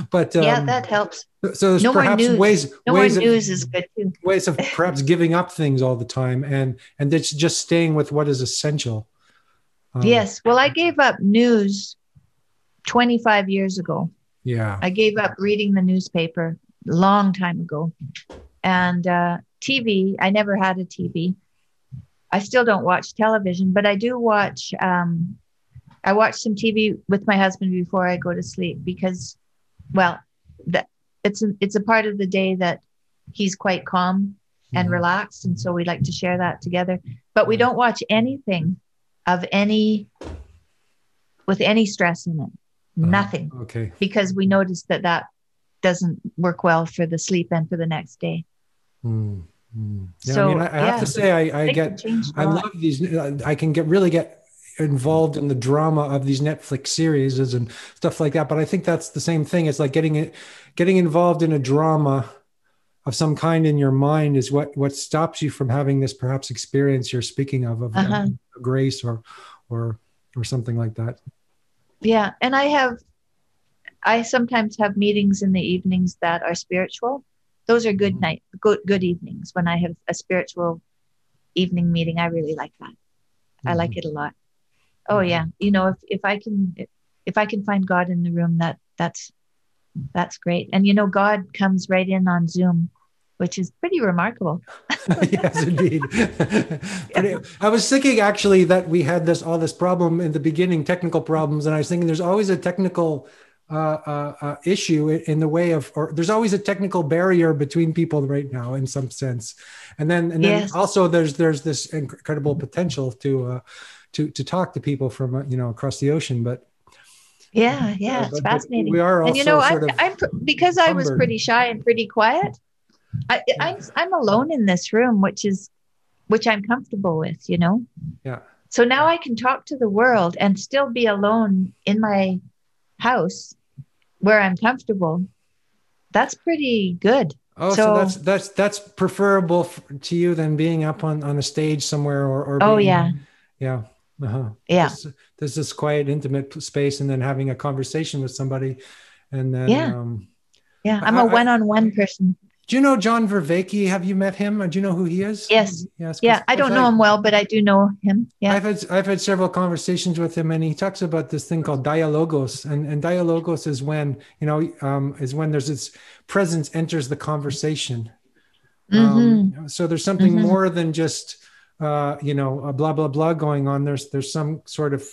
but um, yeah, that helps. So there's no perhaps ways no ways of, news is good too. ways of perhaps giving up things all the time and and it's just staying with what is essential. Um, yes, well, I gave up news 25 years ago. Yeah, I gave up reading the newspaper a long time ago, and uh, TV. I never had a TV. I still don't watch television, but I do watch um, I watch some TV with my husband before I go to sleep because, well, that it's a, it's a part of the day that he's quite calm and mm-hmm. relaxed, and so we like to share that together. But we don't watch anything of any with any stress in it. Uh, Nothing. Okay. Because we noticed that that doesn't work well for the sleep and for the next day. Mm, mm. Yeah, So, I mean, I, I have to say, I, I get, I love these. I can get really get involved in the drama of these Netflix series and stuff like that. But I think that's the same thing. It's like getting it, getting involved in a drama of some kind in your mind is what what stops you from having this perhaps experience you're speaking of of Uh-huh. grace or or or something like that. Yeah, and I have, I sometimes have meetings in the evenings that are spiritual. Those are good Mhm. night, good good evenings. When I have a spiritual evening meeting, I really like that. I like it a lot. Oh yeah, you know, if if I can if, I can find God in the room, that that's that's great. And you know, God comes right in on Zoom, which is pretty remarkable. yes, indeed. it- I was thinking actually that we had this all this problem in the beginning, technical problems, and I was thinking there's always a technical uh, uh, uh, issue in the way of, or there's always a technical barrier between people right now, in some sense, and then and then Yes. also there's there's this incredible potential to uh, to to talk to people from uh, you know across the ocean, but Yeah, yeah, it's fascinating. we are also and you know, I'm, I'm pr- because I was pretty shy and pretty quiet. I, I'm I'm alone in this room, which is which I'm comfortable with. You know, yeah. so now I can talk to the world and still be alone in my house where I'm comfortable. That's pretty good. Oh, so, So- that's that's that's preferable to you than being up on on a stage somewhere or, or Oh, being- yeah. yeah uh-huh. Yeah. This, there's this quiet, intimate space, and then having a conversation with somebody, and then Yeah. um, Yeah, I'm a one-on-one person. do you know John Vervaeke? Have you met him? Or do you know who he is? Yes. yes. Yeah, I don't I've know him well, but I do know him. Yeah. I've had I've had several conversations with him, and he talks about this thing called dialogos, and and dialogos is when you know um, is when there's this presence enters the conversation. Mhm. Um, so there's something Mhm. more than just uh, you know a blah blah blah going on. There's there's some sort of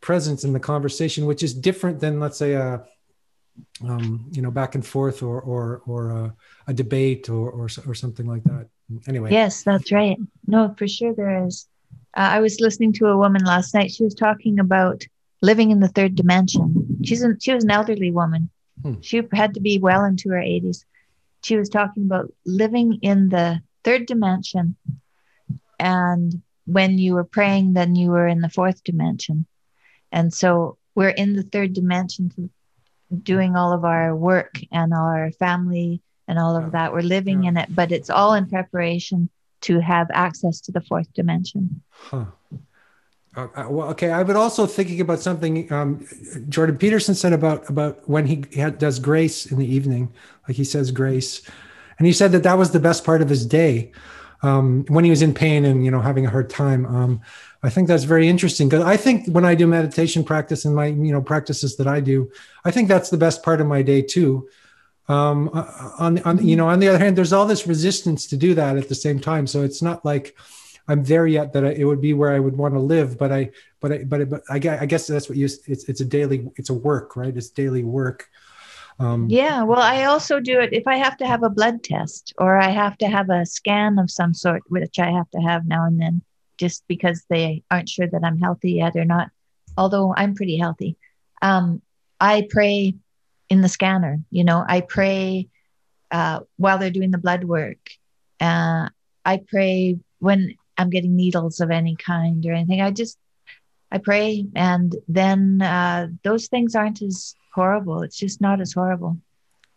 presence in the conversation, which is different than let's say a um, you know back and forth or or or a, a debate or, or or something like that. Anyway, Yes, that's right. No, for sure there is. Uh, I was listening to a woman last night. She was talking about living in the third dimension. She's an, she was an elderly woman. Hmm. She had to be well into her 80s. She was talking about living in the third dimension. And when you were praying, then you were in the fourth dimension. And so we're in the third dimension doing all of our work and our family and all of that. We're living Yeah. in it, but it's all in preparation to have access to the fourth dimension. Huh. Uh, uh, well, okay. I've been also thinking about something um, Jordan Peterson said about about when he had, does grace in the evening, like he says grace, and he said that that was the best part of his day um, when he was in pain and you know having a hard time. Um, I think that's very interesting because I think when I do meditation practice and my you know practices that I do, I think that's the best part of my day too. Um, uh, on on you know on the other hand, there's all this resistance to do that at the same time, so it's not like I'm there yet that I, it would be where I would want to live, but I, but I, but, I- but I, I guess that's what you, it's, it's a daily, it's a work, right? It's daily work. Um, Yeah, well, I also do it if I have to have a blood test or I have to have a scan of some sort, which I have to have now and then, just because they aren't sure that I'm healthy yet or not. Although I'm pretty healthy, um, I pray in the scanner. You know, I pray uh, while they're doing the blood work. Uh, I pray when I'm getting needles of any kind or anything. I just I pray, and then uh, those things aren't as horrible. It's just not as horrible.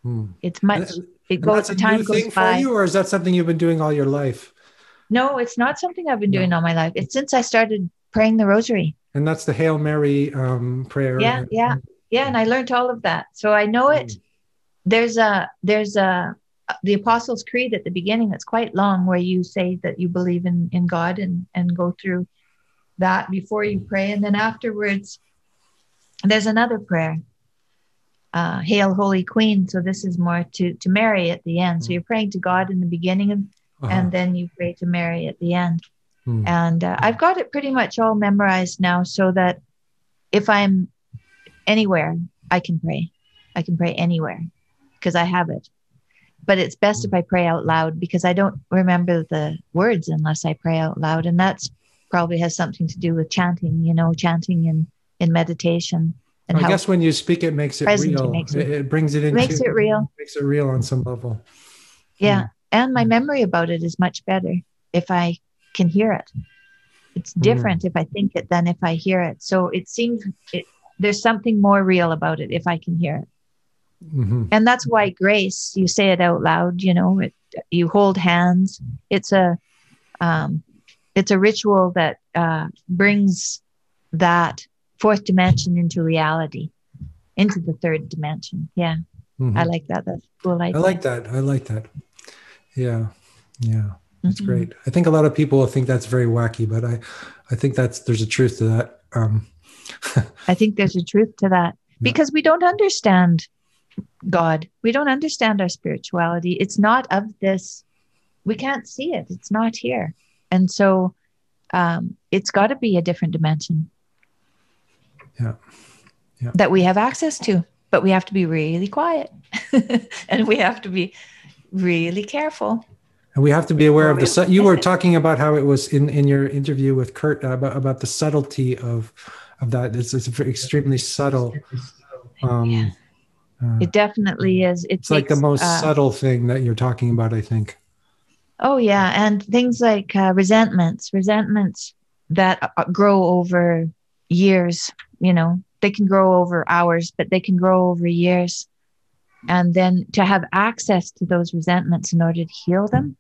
hmm. It's much. It goes. that's a time new goes thing for by. you, or is that something you've been doing all your life? No, it's not something I've been No. doing all my life. It's since I started praying the rosary. And that's the Hail Mary um, prayer. Yeah, yeah. Yeah, and I learned all of that, so I know it. There's a there's a the Apostles' Creed at the beginning that's quite long, where you say that you believe in in God and and go through that before you pray, and then afterwards, there's another prayer. Uh, Hail, Holy Queen. So this is more to to Mary at the end. So you're praying to God in the beginning, and, Uh-huh. and then you pray to Mary at the end. Hmm. And uh, I've got it pretty much all memorized now, so that if I'm anywhere, I can pray. I can pray anywhere because I have it. But it's best if I pray out loud because I don't remember the words unless I pray out loud. And that's probably has something to do with chanting, you know, chanting in, in meditation. And I guess when you speak, it makes it present it real. makes it, it. brings it into makes it real. makes it real on some level. Yeah. And my memory about it is much better if I can hear it. It's Hmm. different if I think it than if I hear it. So it seems it, there's something more real about it if I can hear it. hmm And that's why grace, you say it out loud, you know, it, you hold hands. It's a, um, it's a ritual that uh, brings that fourth dimension into reality, into the third dimension. Yeah, I like that. That's cool. Mm-hmm. I like that. I like that. Yeah, yeah, that's Mhm. great. I think a lot of people will think that's very wacky, but I, I think that's there's a truth to that. Um, I think there's a truth to that because we don't understand God. We don't understand our spirituality. It's not of this. We can't see it. It's not here. And so um, it's got to be a different dimension. Yeah. Yeah. That we have access to, but we have to be really quiet and we have to be really careful. and we have to be aware of the. su- You were talking about how it was in in your interview with Curt uh, about about the subtlety of of that. It's it's extremely subtle. Um, Yeah. uh, It definitely is. It it's like the most uh, subtle thing that you're talking about. I think. Oh yeah, and things like uh, resentments, resentments that uh, grow over years. You know, they can grow over hours, but they can grow over years. And then to have access to those resentments in order to heal them,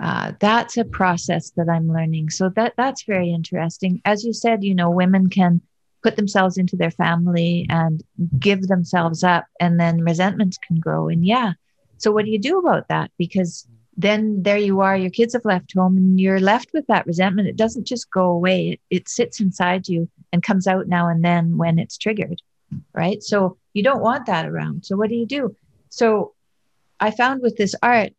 uh, that's a process that I'm learning. So that that's very interesting. As you said, you know, women can put themselves into their family and give themselves up, and then resentments can grow. And yeah, so what do you do about that? Because then there you are, your kids have left home and you're left with that resentment. It doesn't just go away, it, it sits inside you and comes out now and then when it's triggered, right? So you don't want that around. So what do you do? So I found with this art,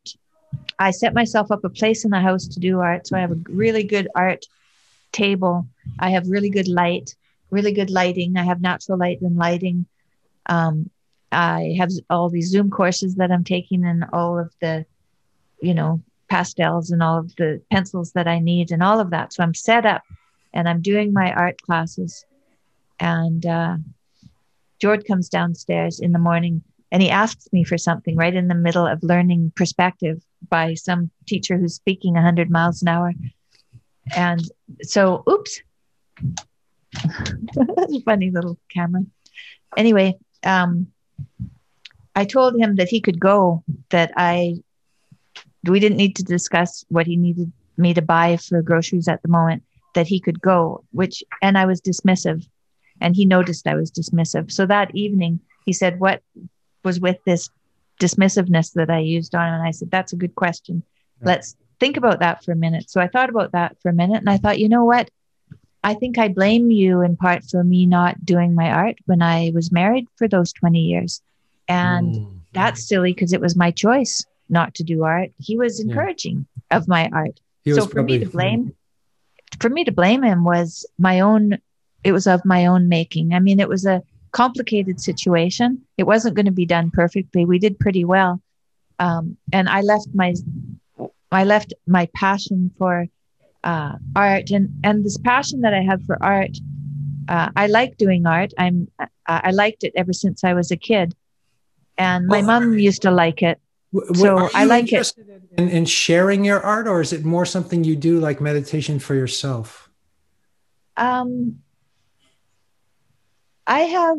I set myself up a place in the house to do art. So I have a really good art table. I have really good light, really good lighting. I have natural light and lighting. Um, I have all these Zoom courses that I'm taking and all of the you know, pastels and all of the pencils that I need and all of that. So I'm set up and I'm doing my art classes. And uh, George comes downstairs in the morning and he asks me for something right in the middle of learning perspective by some teacher who's speaking 100 miles an hour. And so, oops, that's a funny little camera. Anyway, um, I told him that he could go, that I we didn't need to discuss what he needed me to buy for groceries at the moment that he could go which and i was dismissive. And he noticed i was dismissive. So that evening he said what was with this dismissiveness that i used on him? And i said that's a good question. Let's think about that for a minute. So i thought about that for a minute and i thought you know what? I think i blame you in part for me not doing my art when i was married for those 20 years. And Mm. that's silly because it was my choice not to do art. He was Yeah. encouraging of my art. He so was for me to probably- blame, for me to blame him was my own. It was of my own making. I mean, it was a complicated situation. It wasn't going to be done perfectly. We did pretty well, um, and I left my, I left my passion for uh, art and and this passion that I have for art. Uh, I like doing art. I'm uh, I liked it ever since I was a kid, and my Well, mom used to like it. W- So I like it. in, in sharing your art, or is it more something you do like meditation for yourself? Um, I have,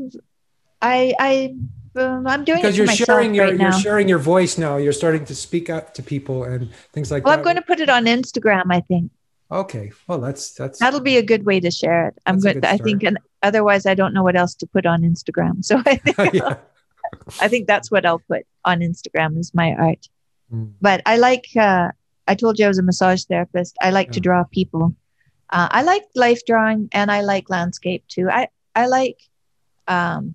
I, I, um, I'm doing Because you're sharing your right you're sharing your voice now. You're starting to speak out to people and things like well, that. I'm going to put it on Instagram. I think Okay. Well, that's that's that'll be a good way to share it. I'm good. good I think, and otherwise, I don't know what else to put on Instagram. So I think, yeah. I think that's what I'll put on Instagram is my art. Mm. But I like. Uh, I told you I was a massage therapist. I like to draw people. Uh, I like life drawing and I like landscape too. I I like. Um,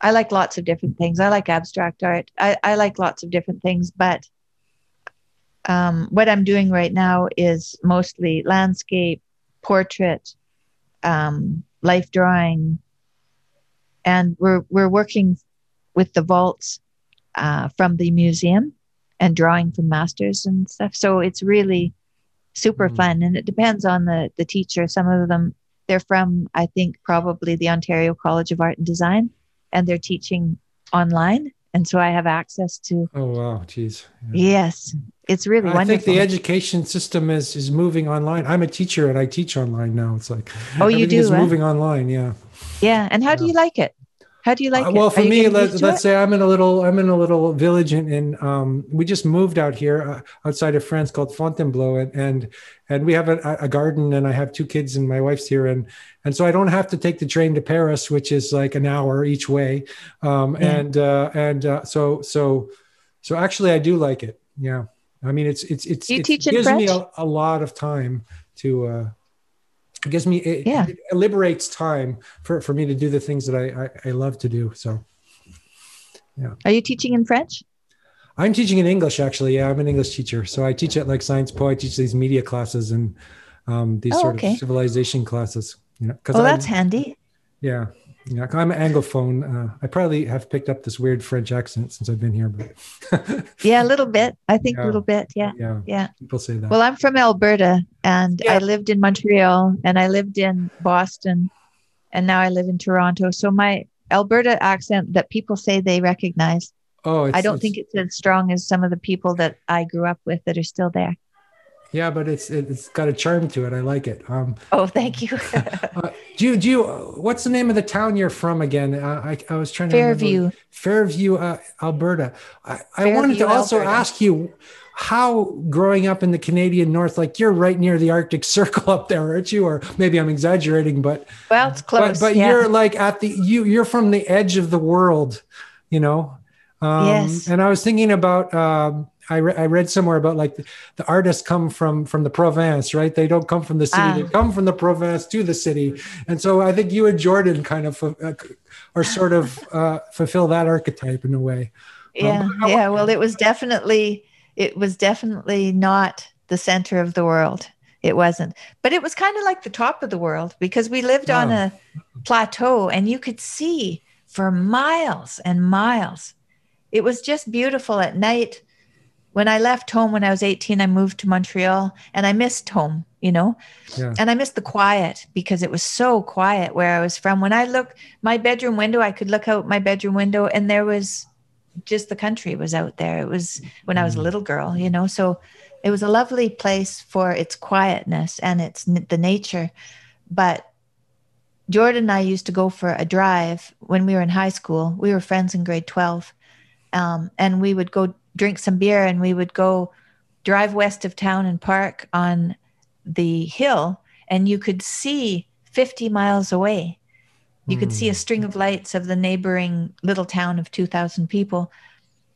I like lots of different things. I like abstract art. I, I like lots of different things, but um, what I'm doing right now is mostly landscape, portrait, um, life drawing, and we're we're working with the vaults uh, from the museum and drawing from masters and stuff. So it's really super Mhm. fun, and it depends on the the teacher. Some of them they're from, I think, probably the Ontario College of Art and Design, and they're teaching online. And so I have access to. Oh wow, geez. Yeah. Yes, it's really I wonderful. think the education system is is moving online. I'm a teacher and I teach online now. It's like oh, you do is huh? moving online. Yeah. Yeah, and how do you like it? How do you like Uh, it? well, for me, let, let's it? say I'm in a little, I'm in a little village in, in um, we just moved out here uh, outside of France called Fontainebleau, and and, and we have a, a garden, and I have two kids, and my wife's here, and and so I don't have to take the train to Paris, which is like an hour each way, um, Yeah. and uh, and uh, so so so actually, I do like it. Yeah, I mean, it's it's it's you it gives me a, a lot of time to. It gives me it, Yeah. it liberates time for, for me to do the things that I, I, I love to do. So yeah. Are you teaching in French? I'm teaching in English actually. Yeah, I'm an English teacher. So I teach at like Sciences Po. I teach these media classes and um, these Oh, sort okay. of civilization classes. You know, because Oh, that's handy. yeah, yeah. I'm an anglophone. Uh, I probably have picked up this weird French accent since I've been here, but Yeah, a little bit. I think Yeah. a little bit. Yeah. yeah, Yeah. people say that. Well, I'm from Alberta and Yeah. I lived in Montreal and I lived in Boston and now I live in Toronto. So my Alberta accent that people say they recognize, oh, it's, I don't it's- think it's as strong as some of the people that I grew up with that are still there. Yeah, but it's it's got a charm to it. I like it. Um, Oh, thank you. uh, do you do you? What's the name of the town you're from again? Uh, I I was trying to remember. Fairview. Fairview, uh, Alberta. I, I wanted to also Alberta. ask you how growing up in the Canadian North, like you're right near the Arctic Circle up there, aren't you? Or maybe I'm exaggerating, but Well, it's close. but, but yeah. you're like at the you you're from the edge of the world, you know. Um, Yes. And I was thinking about um, I, re- I read somewhere about like the, the artists come from from the province, right? They don't come from the city; Ah. they come from the province to the city. And so I think you and Jordan kind of uh, are sort of uh, fulfill that archetype in a way. yeah yeah well it was definitely it was definitely not the center of the world it wasn't but it was kind of like the top of the world because we lived on Oh. a plateau and you could see for miles and miles it was just beautiful at night when i left home when i was 18 i moved to montreal and i missed home you know Yeah. and i missed the quiet because it was so quiet where i was from when i look my bedroom window i could look out my bedroom window and there was just the country was out there. It was when I was a little girl, you know. So it was a lovely place for its quietness and its n- the nature. But Jordan and I used to go for a drive when we were in high school. We were friends in grade twelve, um, and we would go drink some beer and we would go drive west of town and park on the hill, and you could see fifty miles away you could see a string of lights of the neighboring little town of 2,000 people,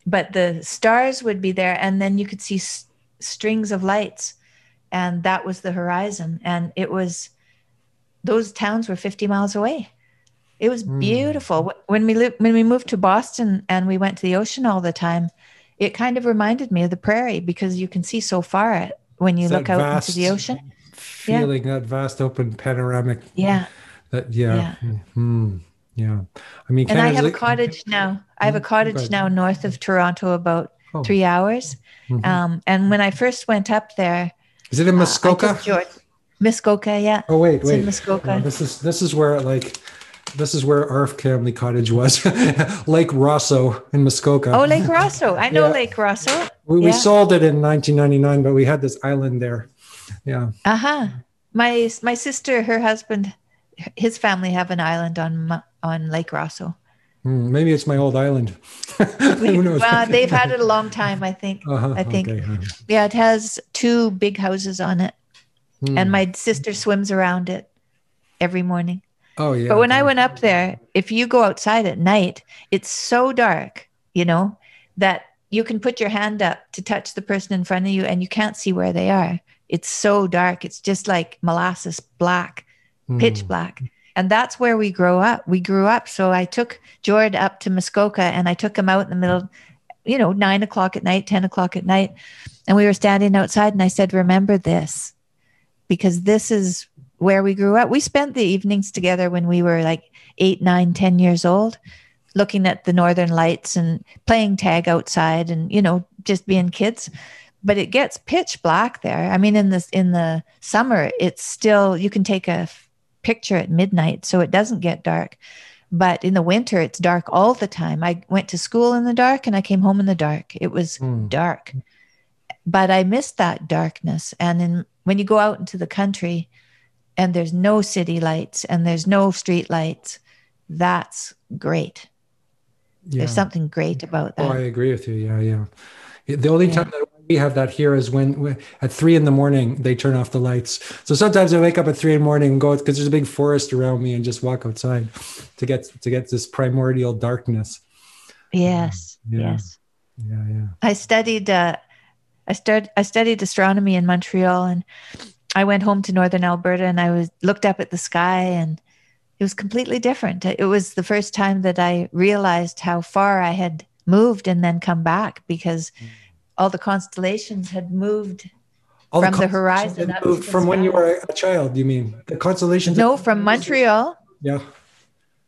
but the stars would be there, and then you could see s- strings of lights, and that was the horizon. And it was those towns were 50 miles away. It was Mm. beautiful. Wh- When we lived, when we moved to Boston and we went to the ocean all the time, it kind of reminded me of the prairie because you can see so far when you It's look out into the ocean. Feeling that vast open panoramic. Yeah. That yeah. Hmm. yeah. I mean, And I have a Canada's- cottage now. I have a Mm, cottage now north of Toronto, about Oh. three hours. Mhm. Um, and when I first went up there, Is it in uh, Muskoka? George- Muskoka, yeah. Oh wait, It's in wait. Muskoka. Uh, this is this is where like this is where our family cottage was, Lake Rosseau in Muskoka. Oh, Lake Rosseau. I know Yeah. Lake Rosseau. we, we sold it in 1999, but we had this island there. Yeah. Uh huh. My my sister, her husband, his family have an island on on Lake Rosseau. Hmm, maybe it's my old island. Who knows? Well, they've had it a long time, I think. Uh-huh, I think. okay. Yeah, it has two big houses on it, Hmm. and my sister swims around it every morning. Oh yeah. But when I went up there, if you go outside at night, it's so dark, you know, that you can put your hand up to touch the person in front of you and you can't see where they are. It's so dark. It's just like molasses black, pitch Hmm. black. And that's where we grow up. We grew up. So I took Jord up to Muskoka and I took him out in the middle, you know, nine o'clock at night, 10 o'clock at night. And we were standing outside and I said, Remember this, because this is where we grew up. We spent the evenings together when we were like eight, nine, ten years old, looking at the northern lights and playing tag outside and, you know, just being kids. But it gets pitch black there. I mean, in this in the summer, it's still you can take a picture at midnight, so it doesn't get dark. But in the winter, it's dark all the time. I went to school in the dark and I came home in the dark. It was Hmm. dark. But I missed that darkness. And in, when you go out into the country and there's no city lights and there's no street lights, that's great. Yeah. There's something great about that. Oh, that. I agree with you. Yeah, yeah. The only Yeah. time that we have that here is when, when at three in the morning they turn off the lights. So sometimes I wake up at three in the morning and go because there's a big forest around me and just walk outside to get to get this primordial darkness. yes. Yeah. Yes. Yeah, yeah. I studied uh, I stud I studied astronomy in Montreal and I went home to northern Alberta and I was looked up at the sky and it was completely different. It was the first time that I realized how far I had moved and then come back because hmm. all the constellations had moved All From the constellations horizon moved from when you were a child. You mean the constellations? no from Montreal Yeah.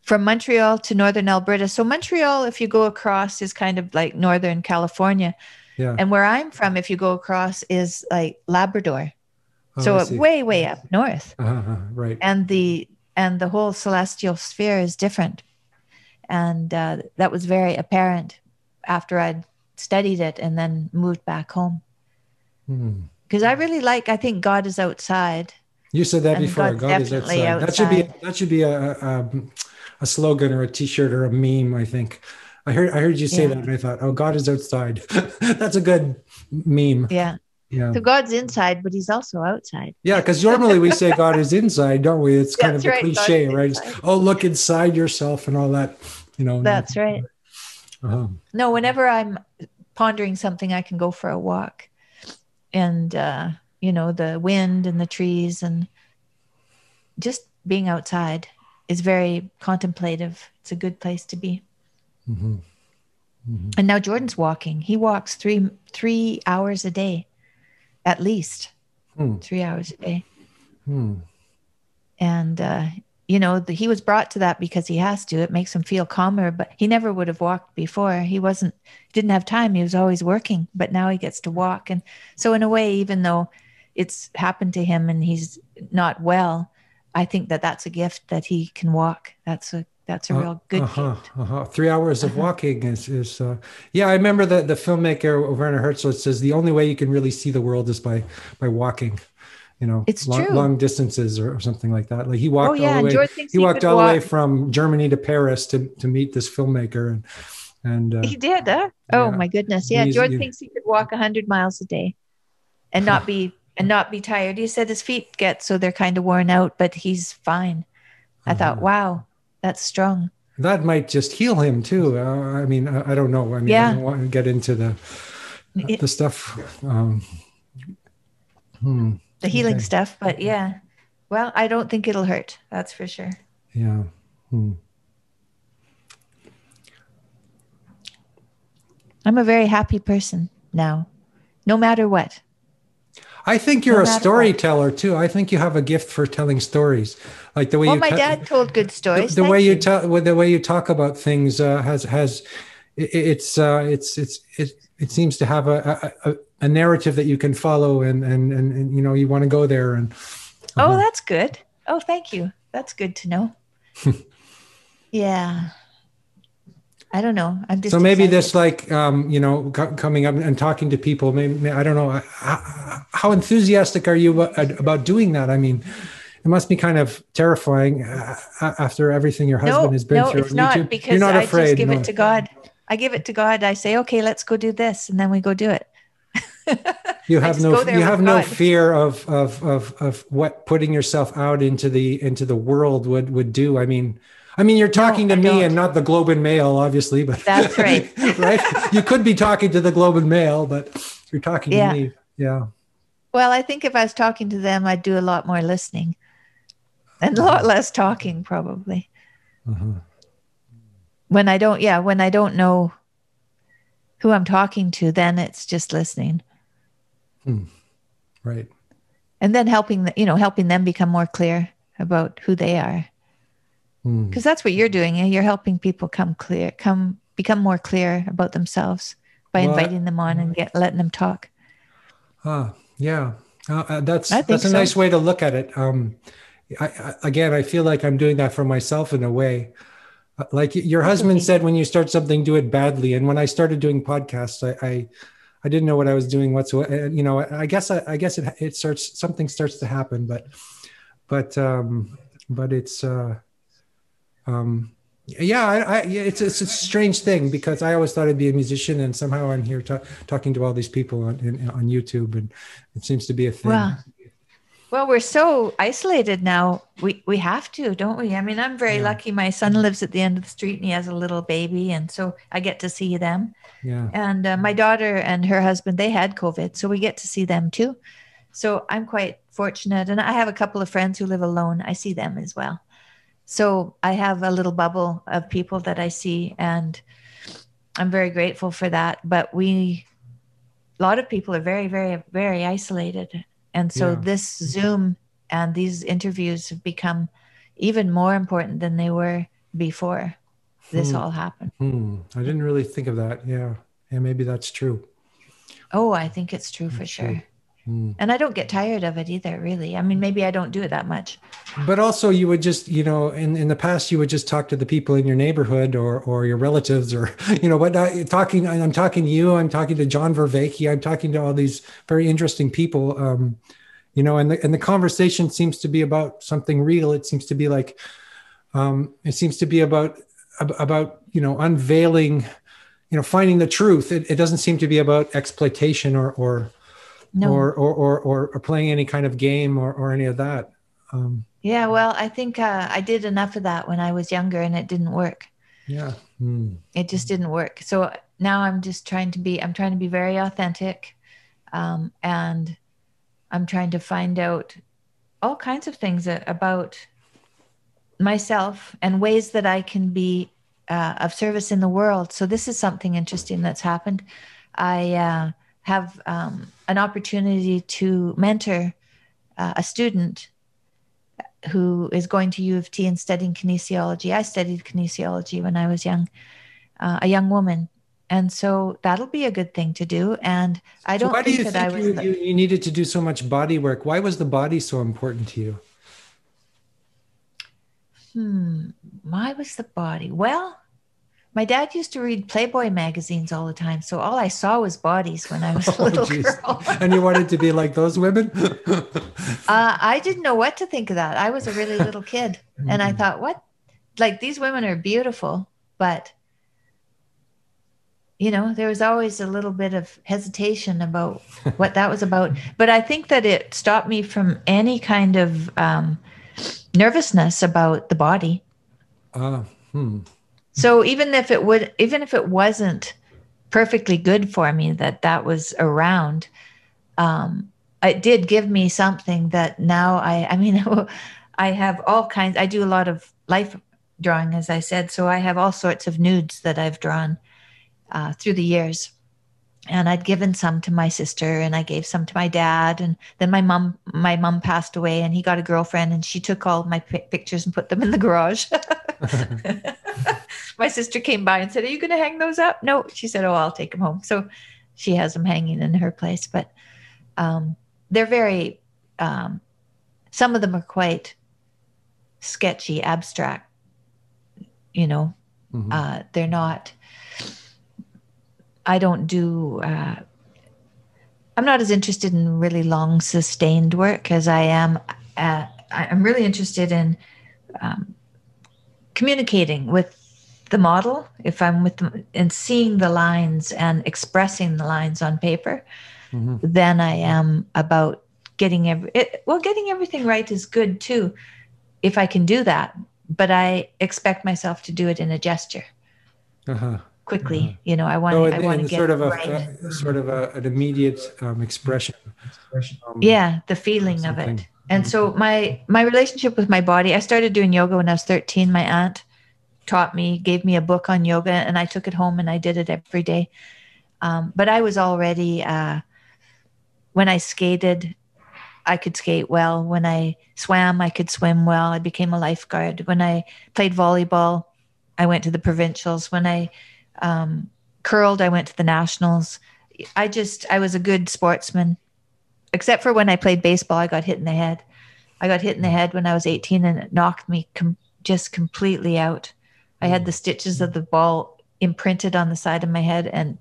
from Montreal to northern Alberta. So Montreal if you go across is kind of like northern California Yeah. and where I'm from if you go across is like Labrador. Oh, so way way up north Uh-huh, uh-huh, right. and the and the whole celestial sphere is different and uh, that was very apparent after i'd studied it and then moved back home Hmm. because i really like i think god is outside You said that before. God's God is definitely outside. That should be that should be a, a a slogan or a T-shirt or a meme. I think. I heard I heard you say Yeah. that, and I thought, oh, God is outside. That's a good meme. yeah Yeah, so god's inside but he's also outside yeah. Because normally we say God is inside, don't we? It's kind That's of a right, cliche, is right? Oh, look inside yourself and all that. You know. that's right Uh-huh. no whenever i'm pondering something i can go for a walk and uh you know the wind and the trees and just being outside is very contemplative it's a good place to be Mhm. Mhm. and now jordan's walking he walks three three hours a day at least Hmm. three hours a day. Hmm. and uh you know the, he was brought to that because he has to. It makes him feel calmer but he never would have walked before. He wasn't didn't have time. He was always working but now he gets to walk. And so in a way even though it's happened to him and he's not well i think that that's a gift that he can walk. That's a that's a real good uh-huh, uh-huh. Three hours of Uh-huh. walking is is uh, yeah. I remember the the filmmaker Werner Herzog says the only way you can really see the world is by by walking. You know, It's long, true. long distances or, or something like that. Like he walked oh yeah all the way. He he, walked all the way from Germany to Paris to to meet this filmmaker and and uh, he did huh? oh yeah. my goodness yeah He's- george you- thinks he could walk 100 miles a day and not be and not be tired he said his feet get so they're kind of worn out but he's fine i thought Uh-huh. wow that's strong that might just heal him too. Uh, I mean, I, I don't know. I mean, I Yeah. don't want to get into the It- the stuff. Um, hmm, the healing Okay. stuff but yeah well i don't think it'll hurt that's for sure yeah. Hmm. i'm a very happy person now no matter what I think you're No a what. storyteller too. I think you have a gift for telling stories, like the way well you my te- dad told good stories. the Thank way you. tell, with the way you talk about things uh, has has it, it's uh, it's it's it, it seems to have a, a, a- narrative that you can follow, and and and, and you know you want to go there, and oh Uh-huh. that's good. Oh thank you. That's good to know. Yeah i don't know i'm just so maybe excited. this like um, you know co- coming up and talking to people. Maybe I don't know how, how enthusiastic are you about, doing that? I mean. It must be kind of terrifying uh, after everything your husband no, has been no, through. it's not because you're not I afraid. just give no. it to God. I give it to God. I say, okay, let's go do this, and then we go do it. you have no you have no fear of, of of of what putting yourself out into the into the world would would do i mean i mean you're talking I to me don't. and not the globe and mail obviously but That's right. right you could be talking to the globe and mail but you're talking Yeah. to me yeah Well, I think if I was talking to them, I'd do a lot more listening and a lot less talking, probably. Uh-huh. When I don't, yeah, when I don't know who I'm talking to, then it's just listening right and then helping, the, you know, helping them become more clear about who they are. Hmm. Because that's what you're doing. You're helping people come clear, come become more clear about themselves by Well, I- inviting them on and get letting them talk. Ah, yeah. Uh, uh, that's that's a so. nice way to look at it. Um, I, I, again, I feel like I'm doing that for myself in a way. Uh, like your husband said, when you start something, do it badly. And when I started doing podcasts, I, I, I didn't know what I was doing whatsoever. You know, I guess, I, I guess it, it starts, something starts to happen, but, but, um, but it's, uh, um, yeah, I, I, it's, it's a strange thing because I always thought I'd be a musician, and somehow I'm here talking to all these people on in, on YouTube, and it seems to be a thing. Well, well, we're so isolated now. We we have to, don't we? I mean, I'm very yeah. lucky. My son lives at the end of the street, and he has a little baby, and so I get to see them. Yeah. And uh, my daughter and her husband, they had COVID, so we get to see them too. So I'm quite fortunate, and I have a couple of friends who live alone. I see them as well so I have a little bubble of people that I see, and I'm very grateful for that. But we, a lot of people are very, very, very isolated. And so yeah. this Zoom and these interviews have become even more important than they were before this hmm. all happened. Hmm. I didn't really think of that. Yeah. Yeah, maybe that's true. Oh, I think it's true that's for sure. Mm. And I don't get tired of it either, really. I mean, maybe I don't do it that much. But also, you would just, you know, in, in the past, you would just talk to the people in your neighborhood or or your relatives or, you know, what talking. I'm talking to you. I'm talking to John Vervaeke. I'm talking to all these very interesting people. Um, you know, and the and the conversation seems to be about something real. It seems to be like, um, it seems to be about about you know unveiling, you know, finding the truth. It, it doesn't seem to be about exploitation or or no. or, or, or, or, playing any kind of game or, or any of that. Um, yeah, well, I think uh, I did enough of that when I was younger and it didn't work. Yeah. Mm. It just didn't work. So now I'm just trying to be, I'm trying to be very authentic. Um, and I'm trying to find out all kinds of things about myself and ways that I can be uh, of service in the world. So this is something interesting that's happened. I, uh, have um, an opportunity to mentor uh, a student who is going to U of T and studying kinesiology. I studied kinesiology when I was young, uh, a young woman. And so that'll be a good thing to do. And I don't so why think do you that think I was. You, you, needed to do so much body work. Why was the body so important to you? Hmm. Why was the body? Well, my dad used to read Playboy magazines all the time, so all I saw was bodies when I was a oh, little oh, girl. and you wanted to be like those women? uh, I didn't know what to think of that. I was a really little kid, and I mm. thought, what? Like these women are beautiful, but you know, there was always a little bit of hesitation about what that was about. But I think that it stopped me from any kind of um, nervousness about the body. Ah, uh, hmm. So even if it would, even if it wasn't perfectly good for me that that was around, um, it did give me something that now I, I mean, I have all kinds, I do a lot of life drawing, as I said. So I have all sorts of nudes that I've drawn uh, through the years and I'd given some to my sister and I gave some to my dad and then my mom my mom passed away and he got a girlfriend and she took all my p- pictures and put them in the garage. my sister came by and said, "Are you going to hang those up?" No, she said, "Oh, I'll take them home." So she has them hanging in her place, but um, they're very um, some of them are quite sketchy, abstract. You know, mm-hmm. uh, they're not I don't do. Uh, I'm not as interested in really long, sustained work as I am. Uh, I'm really interested in um, communicating with the model. If I'm with them and seeing the lines and expressing the lines on paper, mm-hmm. then I am about getting every. It, well, getting everything right is good too, if I can do that. But I expect myself to do it in a gesture. Uh-huh quickly. Uh-huh. You know, I want so I want to get sort of a right. sort of a, an immediate um, expression. Um, yeah, the feeling of it. And so my my relationship with my body, I started doing yoga when I was 13. My aunt taught me, gave me a book on yoga, and I took it home and I did it every day. Um, but I was already uh, when I skated, I could skate well. When I swam, I could swim well. I became a lifeguard. When I played volleyball, I went to the provincials. When I um, curled, I went to the nationals. I just, I was a good sportsman, except for when I played baseball, I got hit in the head. I got hit in the head when I was 18 and it knocked me com- just completely out. I had the stitches of the ball imprinted on the side of my head and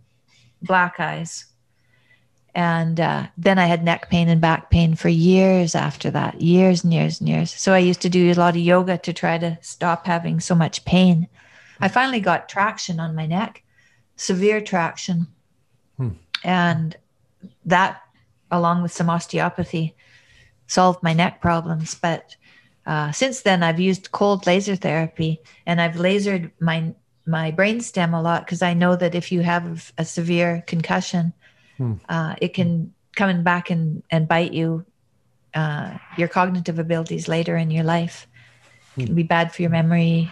black eyes. And uh, then I had neck pain and back pain for years after that, years and years and years. So I used to do a lot of yoga to try to stop having so much pain. I finally got traction on my neck, severe traction. Hmm. And that, along with some osteopathy, solved my neck problems. But uh, since then, I've used cold laser therapy and I've lasered my my brainstem a lot because I know that if you have a severe concussion, hmm. uh, it can come back and, and bite you, uh, your cognitive abilities later in your life. Hmm. It can be bad for your memory,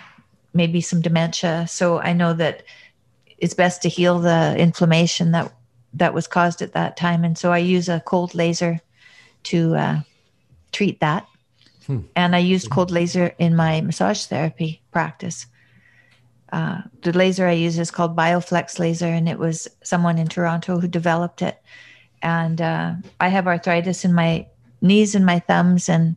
maybe some dementia. So I know that it's best to heal the inflammation that that was caused at that time. And so I use a cold laser to uh, treat that. Hmm. And I used cold laser in my massage therapy practice. Uh, the laser I use is called Bioflex laser, and it was someone in Toronto who developed it. And uh, I have arthritis in my knees and my thumbs, and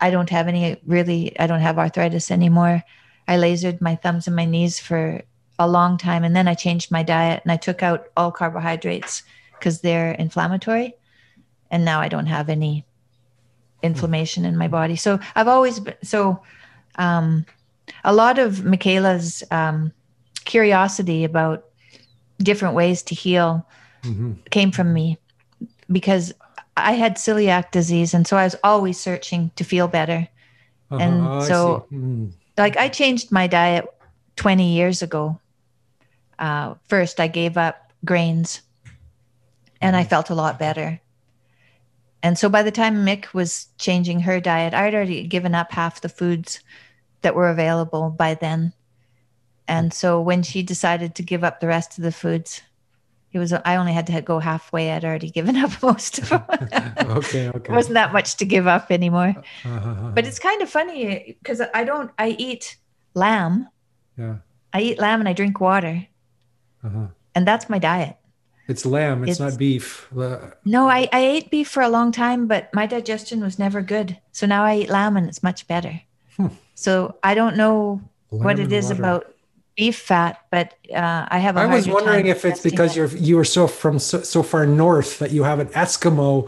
I don't have any really, I don't have arthritis anymore. I lasered my thumbs and my knees for a long time, and then I changed my diet and I took out all carbohydrates because they're inflammatory. And now I don't have any inflammation in my body. So I've always been so. Um, a lot of Mikhaila's um, curiosity about different ways to heal mm-hmm. came from me because I had celiac disease, and so I was always searching to feel better. Uh-huh. And oh, so, mm. Like, I changed my diet 20 years ago. Uh, first, I gave up grains, and I felt a lot better. And so, by the time Mick was changing her diet, I'd already given up half the foods that were available by then. And so when she decided to give up the rest of the foods, it was I only had to go halfway. I'd already given up most of them. okay, okay. It wasn't that much to give up anymore. Uh-huh. But it's kind of funny because I don't. I eat lamb. Yeah. I eat lamb and I drink water. Uh-huh. And that's my diet. It's lamb. It's, it's not beef. No, I, I ate beef for a long time, but my digestion was never good. So now I eat lamb and it's much better. Hmm. So I don't know Lamb what it is water. about beef fat, but uh, I have. I was wondering if it's because it. you're you were so from so, so, far north that you have an Eskimo.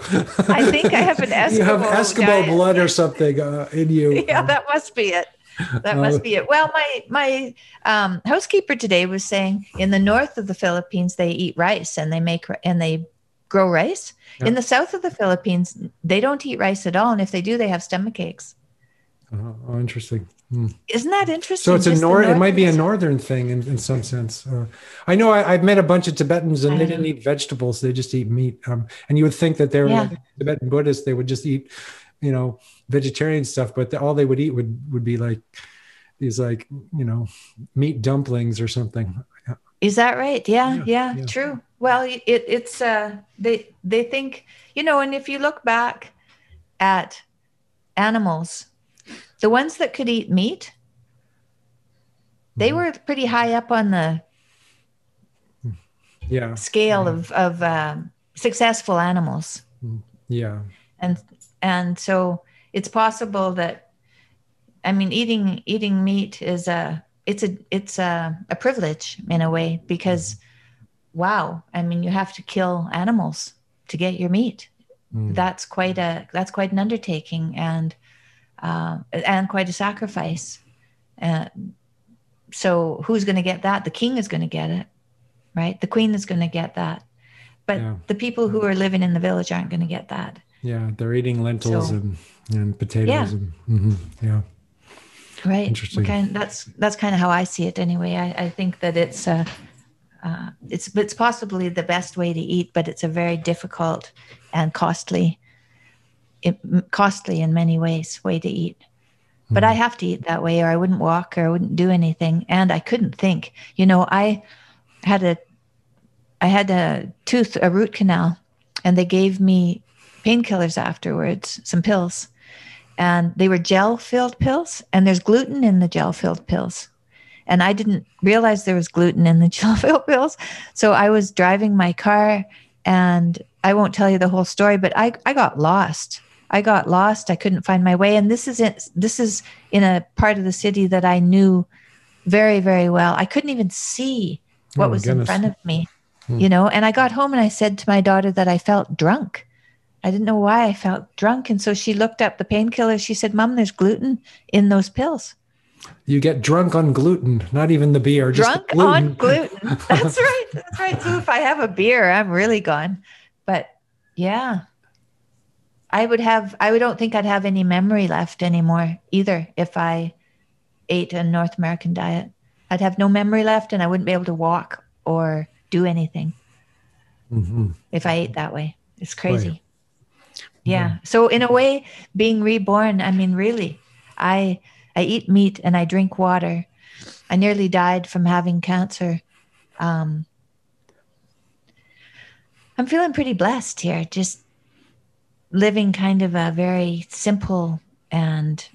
I think I have an Eskimo. you have Eskimo diet. blood or something uh, in you. Yeah, that must be it. That must uh, be it. Well, my my um, housekeeper today was saying in the north of the Philippines they eat rice and they make and they grow rice. Yeah. In the south of the Philippines, they don't eat rice at all, and if they do, they have stomach aches. Oh, interesting. Isn't that interesting? So it's a north. It might be a northern thing in, in some sense. Uh, I know I, have met a bunch of Tibetans and they didn't eat vegetables; they just eat meat. Um, and you would think that they're yeah. Tibetan Buddhists; they would just eat, you know, vegetarian stuff. But the, all they would eat would would be like these, like you know, meat dumplings or something. Is that right? Yeah, yeah, yeah, yeah. true. Well, it, it's uh, they they think you know, and if you look back at animals the ones that could eat meat, they mm-hmm. were pretty high up on the yeah scale yeah. of of um, successful animals. Mm-hmm. Yeah, and and so it's possible that I mean eating eating meat is a it's a it's a, a privilege in a way because mm-hmm. wow I mean you have to kill animals to get your meat. Mm. That's quite a that's quite an undertaking and uh, and quite a sacrifice. Uh, so who's going to get that? The king is going to get it, right? The queen is going to get that, but yeah. the people who are living in the village aren't going to get that. Yeah, they're eating lentils so, and, and potatoes yeah. and mm-hmm, yeah. Right. Interesting. Kind of, that's that's kind of how I see it anyway. I, I think that it's uh, uh, it's it's possibly the best way to eat, but it's a very difficult and costly costly in many ways way to eat. Mm-hmm. But I hmm. have to eat that way or I wouldn't walk or I wouldn't do anything. And I couldn't think. You know, I had a I had a tooth, a root canal, and they gave me painkillers afterwards, some pills. And they were gel filled pills, and there's gluten in the gel filled pills. And I didn't realize there was gluten in the gel filled pills. So I was driving my car, and I won't tell you the whole story, but I, I got lost I got lost. I couldn't find my way. And this is it. This is in a part of the city that I knew very, very well. I couldn't even see what Oh, was goodness. in front of me, hmm. you know. And I got home and I said to my daughter that I felt drunk. I didn't know why I felt drunk. And so she looked up the painkiller. She said, Mom, there's gluten in those pills. You get drunk on gluten, not even the beer, just drunk the gluten. on gluten. That's right. That's right. So if I have a beer, I'm really gone. But yeah, I would have, I don't think I'd have any memory left anymore either if I ate a North American diet. I'd have no memory left and I wouldn't be able to walk or do anything Mhm. if I ate that way. It's crazy. Right. Yeah. So in a way, being reborn, I mean, really, I I eat meat and I drink water. I nearly died from having cancer. Um, I'm feeling pretty blessed here, just living kind of a very simple and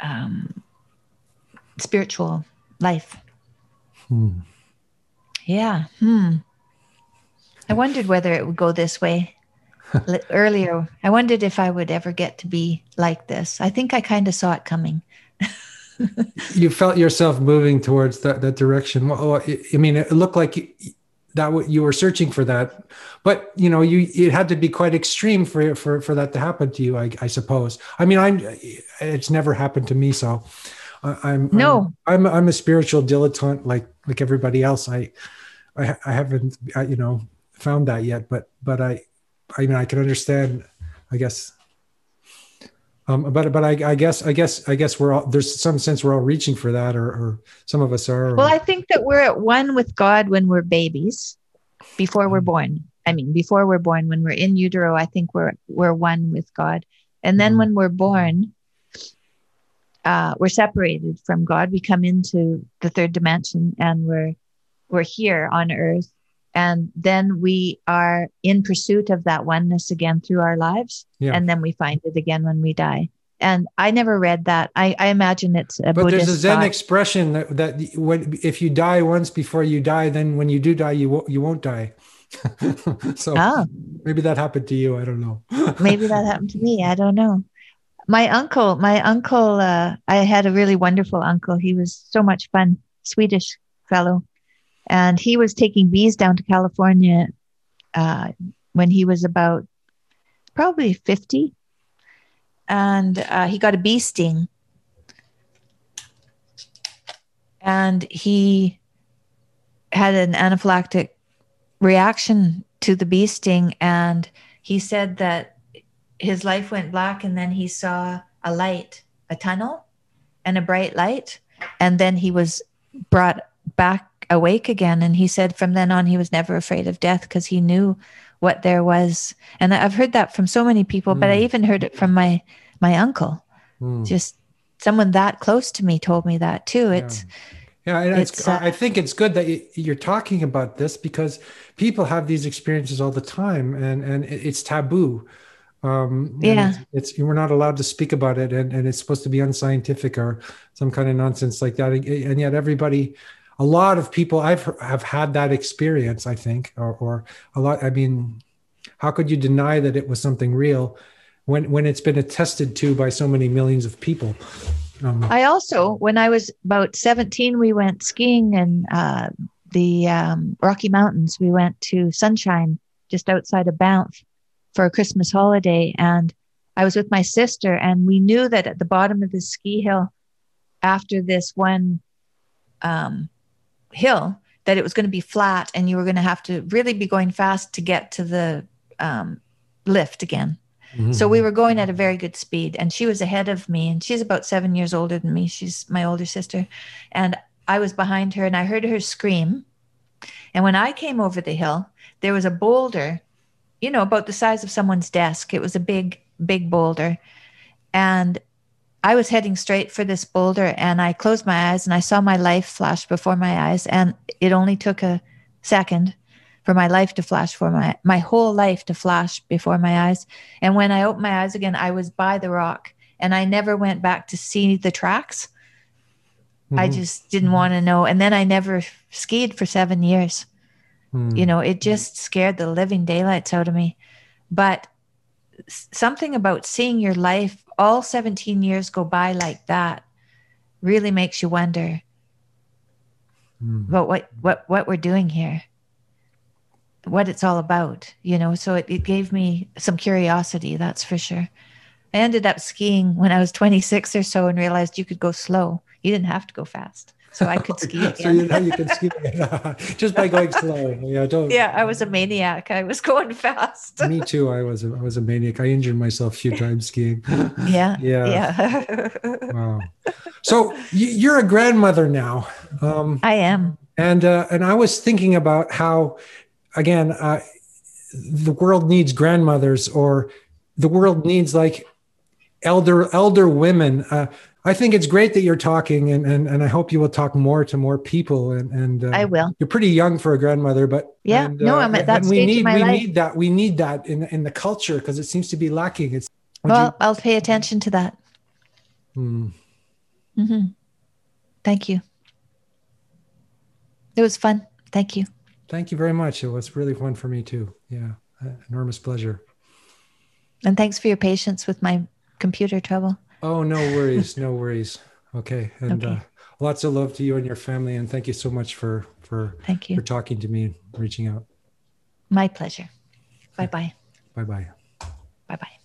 um, spiritual life. Hmm. Yeah. Hmm. I wondered whether it would go this way earlier. I wondered if I would ever get to be like this. I think I kind of saw it coming. You felt yourself moving towards that, that direction. Well, well, I- I mean, it looked like you, that what you were searching for that, but you know, you it had to be quite extreme for for for that to happen to you. I, I suppose. I mean, I'm it's never happened to me, so uh, I, I'm No. I'm, I'm I'm a spiritual dilettante like like everybody else. I I, I haven't you know found that yet, but but I I mean I can understand. I guess. Um, but but I, I guess I guess I guess we're all there's some sense we're all reaching for that, or, or some of us are. or- Well, I think that we're at one with God when we're babies, before we're born. I mean, before we're born, when we're in utero, I think we're we're one with God. And then Mhm. when we're born, uh, we're separated from God. We come into the third dimension, and we're we're here on Earth. And then we are in pursuit of that oneness again through our lives, Yeah. and then we find it again when we die. And I never read that. I, I imagine it's a but Buddhist there's a Zen thought. expression that, that when if you die once before you die, then when you do die, you won't you won't die. so Oh. maybe that happened to you. I don't know. maybe that happened to me i don't know my uncle my uncle uh, i had a really wonderful uncle he was so much fun swedish fellow and he was taking bees down to california uh, when he was about probably 50 and uh, he got a bee sting. And he had an anaphylactic reaction to the bee sting. And he said that his life went black and then he saw a light a tunnel and a bright light. And then he was brought back awake again and he said from then on he was never afraid of death because he knew what there was and i've heard that from so many people but i Mm. even heard it from my my uncle Hmm. just someone that close to me told me that too it's Yeah, and it's, It's, uh, I think it's good that you- you're talking about this because people have these experiences all the time, and and it's taboo. Um, Yeah. it's, it's we're not allowed to speak about it, and, and it's supposed to be unscientific or some kind of nonsense like that. And, and yet, everybody, a lot of people, I've have had that experience. I think, or or a lot. I mean, how could you deny that it was something real when when it's been attested to by so many millions of people? Um, I also, when I was about 17, we went skiing in uh, the um, Rocky Mountains. We went to Sunshine, just outside of Banff, for a Christmas holiday. And I was with my sister, and we knew that at the bottom of the ski hill, after this one um, hill, that it was going to be flat, and you were going to have to really be going fast to get to the um, lift again. So we were going at a very good speed, and she was ahead of me, and she's about seven years older than me. She's my older sister, and I was behind her, and I heard her scream. And when I came over the hill, there was a boulder, you know, about the size of someone's desk. It was a big, big boulder, and I was heading straight for this boulder, and I closed my eyes, and I saw my life flash before my eyes, and it only took a second for my life to flash for my my whole life to flash before my eyes. And when i opened my eyes again i was by the rock and i never went back to see the tracks. I Mhm. just didn't want to know. And then i never skied for 7 years. Hmm. you know it just scared the living daylights out of me. But something about seeing your life all 17 years go by like that really makes you wonder Mm. about what what what we're doing here what it's all about you know? So it, it gave me some curiosity that's for sure. I ended up skiing when i was 26 or so and realized you could go slow. You didn't have to go fast so i could ski so again. you know you can ski just by going slow. Yeah, don't. yeah i was a maniac i was going fast Me too. I was a, I was a maniac. I injured myself a few times skiing. yeah Yeah. yeah Wow. So you're a grandmother now, um, i am and uh, and I was thinking about how, again, uh, the world needs grandmothers, or the world needs like elder elder women. Uh, I think it's great that you're talking, and and, and I hope you will talk more to more people. And and uh, i will you're pretty young for a grandmother, but Yeah. and, No, I'm at that we stage in need we life. need that we need that in in the culture because it seems to be lacking. It's well i'll pay attention to that you- Hmm. hmm thank you it was fun thank you Thank you very much. It was really fun for me too. Yeah, uh, enormous pleasure. and thanks for your patience with my computer trouble Oh, no worries, no worries. Okay, and Okay. Uh, lots of love to you and your family, and thank you so much for for thank you for talking to me and reaching out. My pleasure. Bye bye. Bye bye. Bye bye.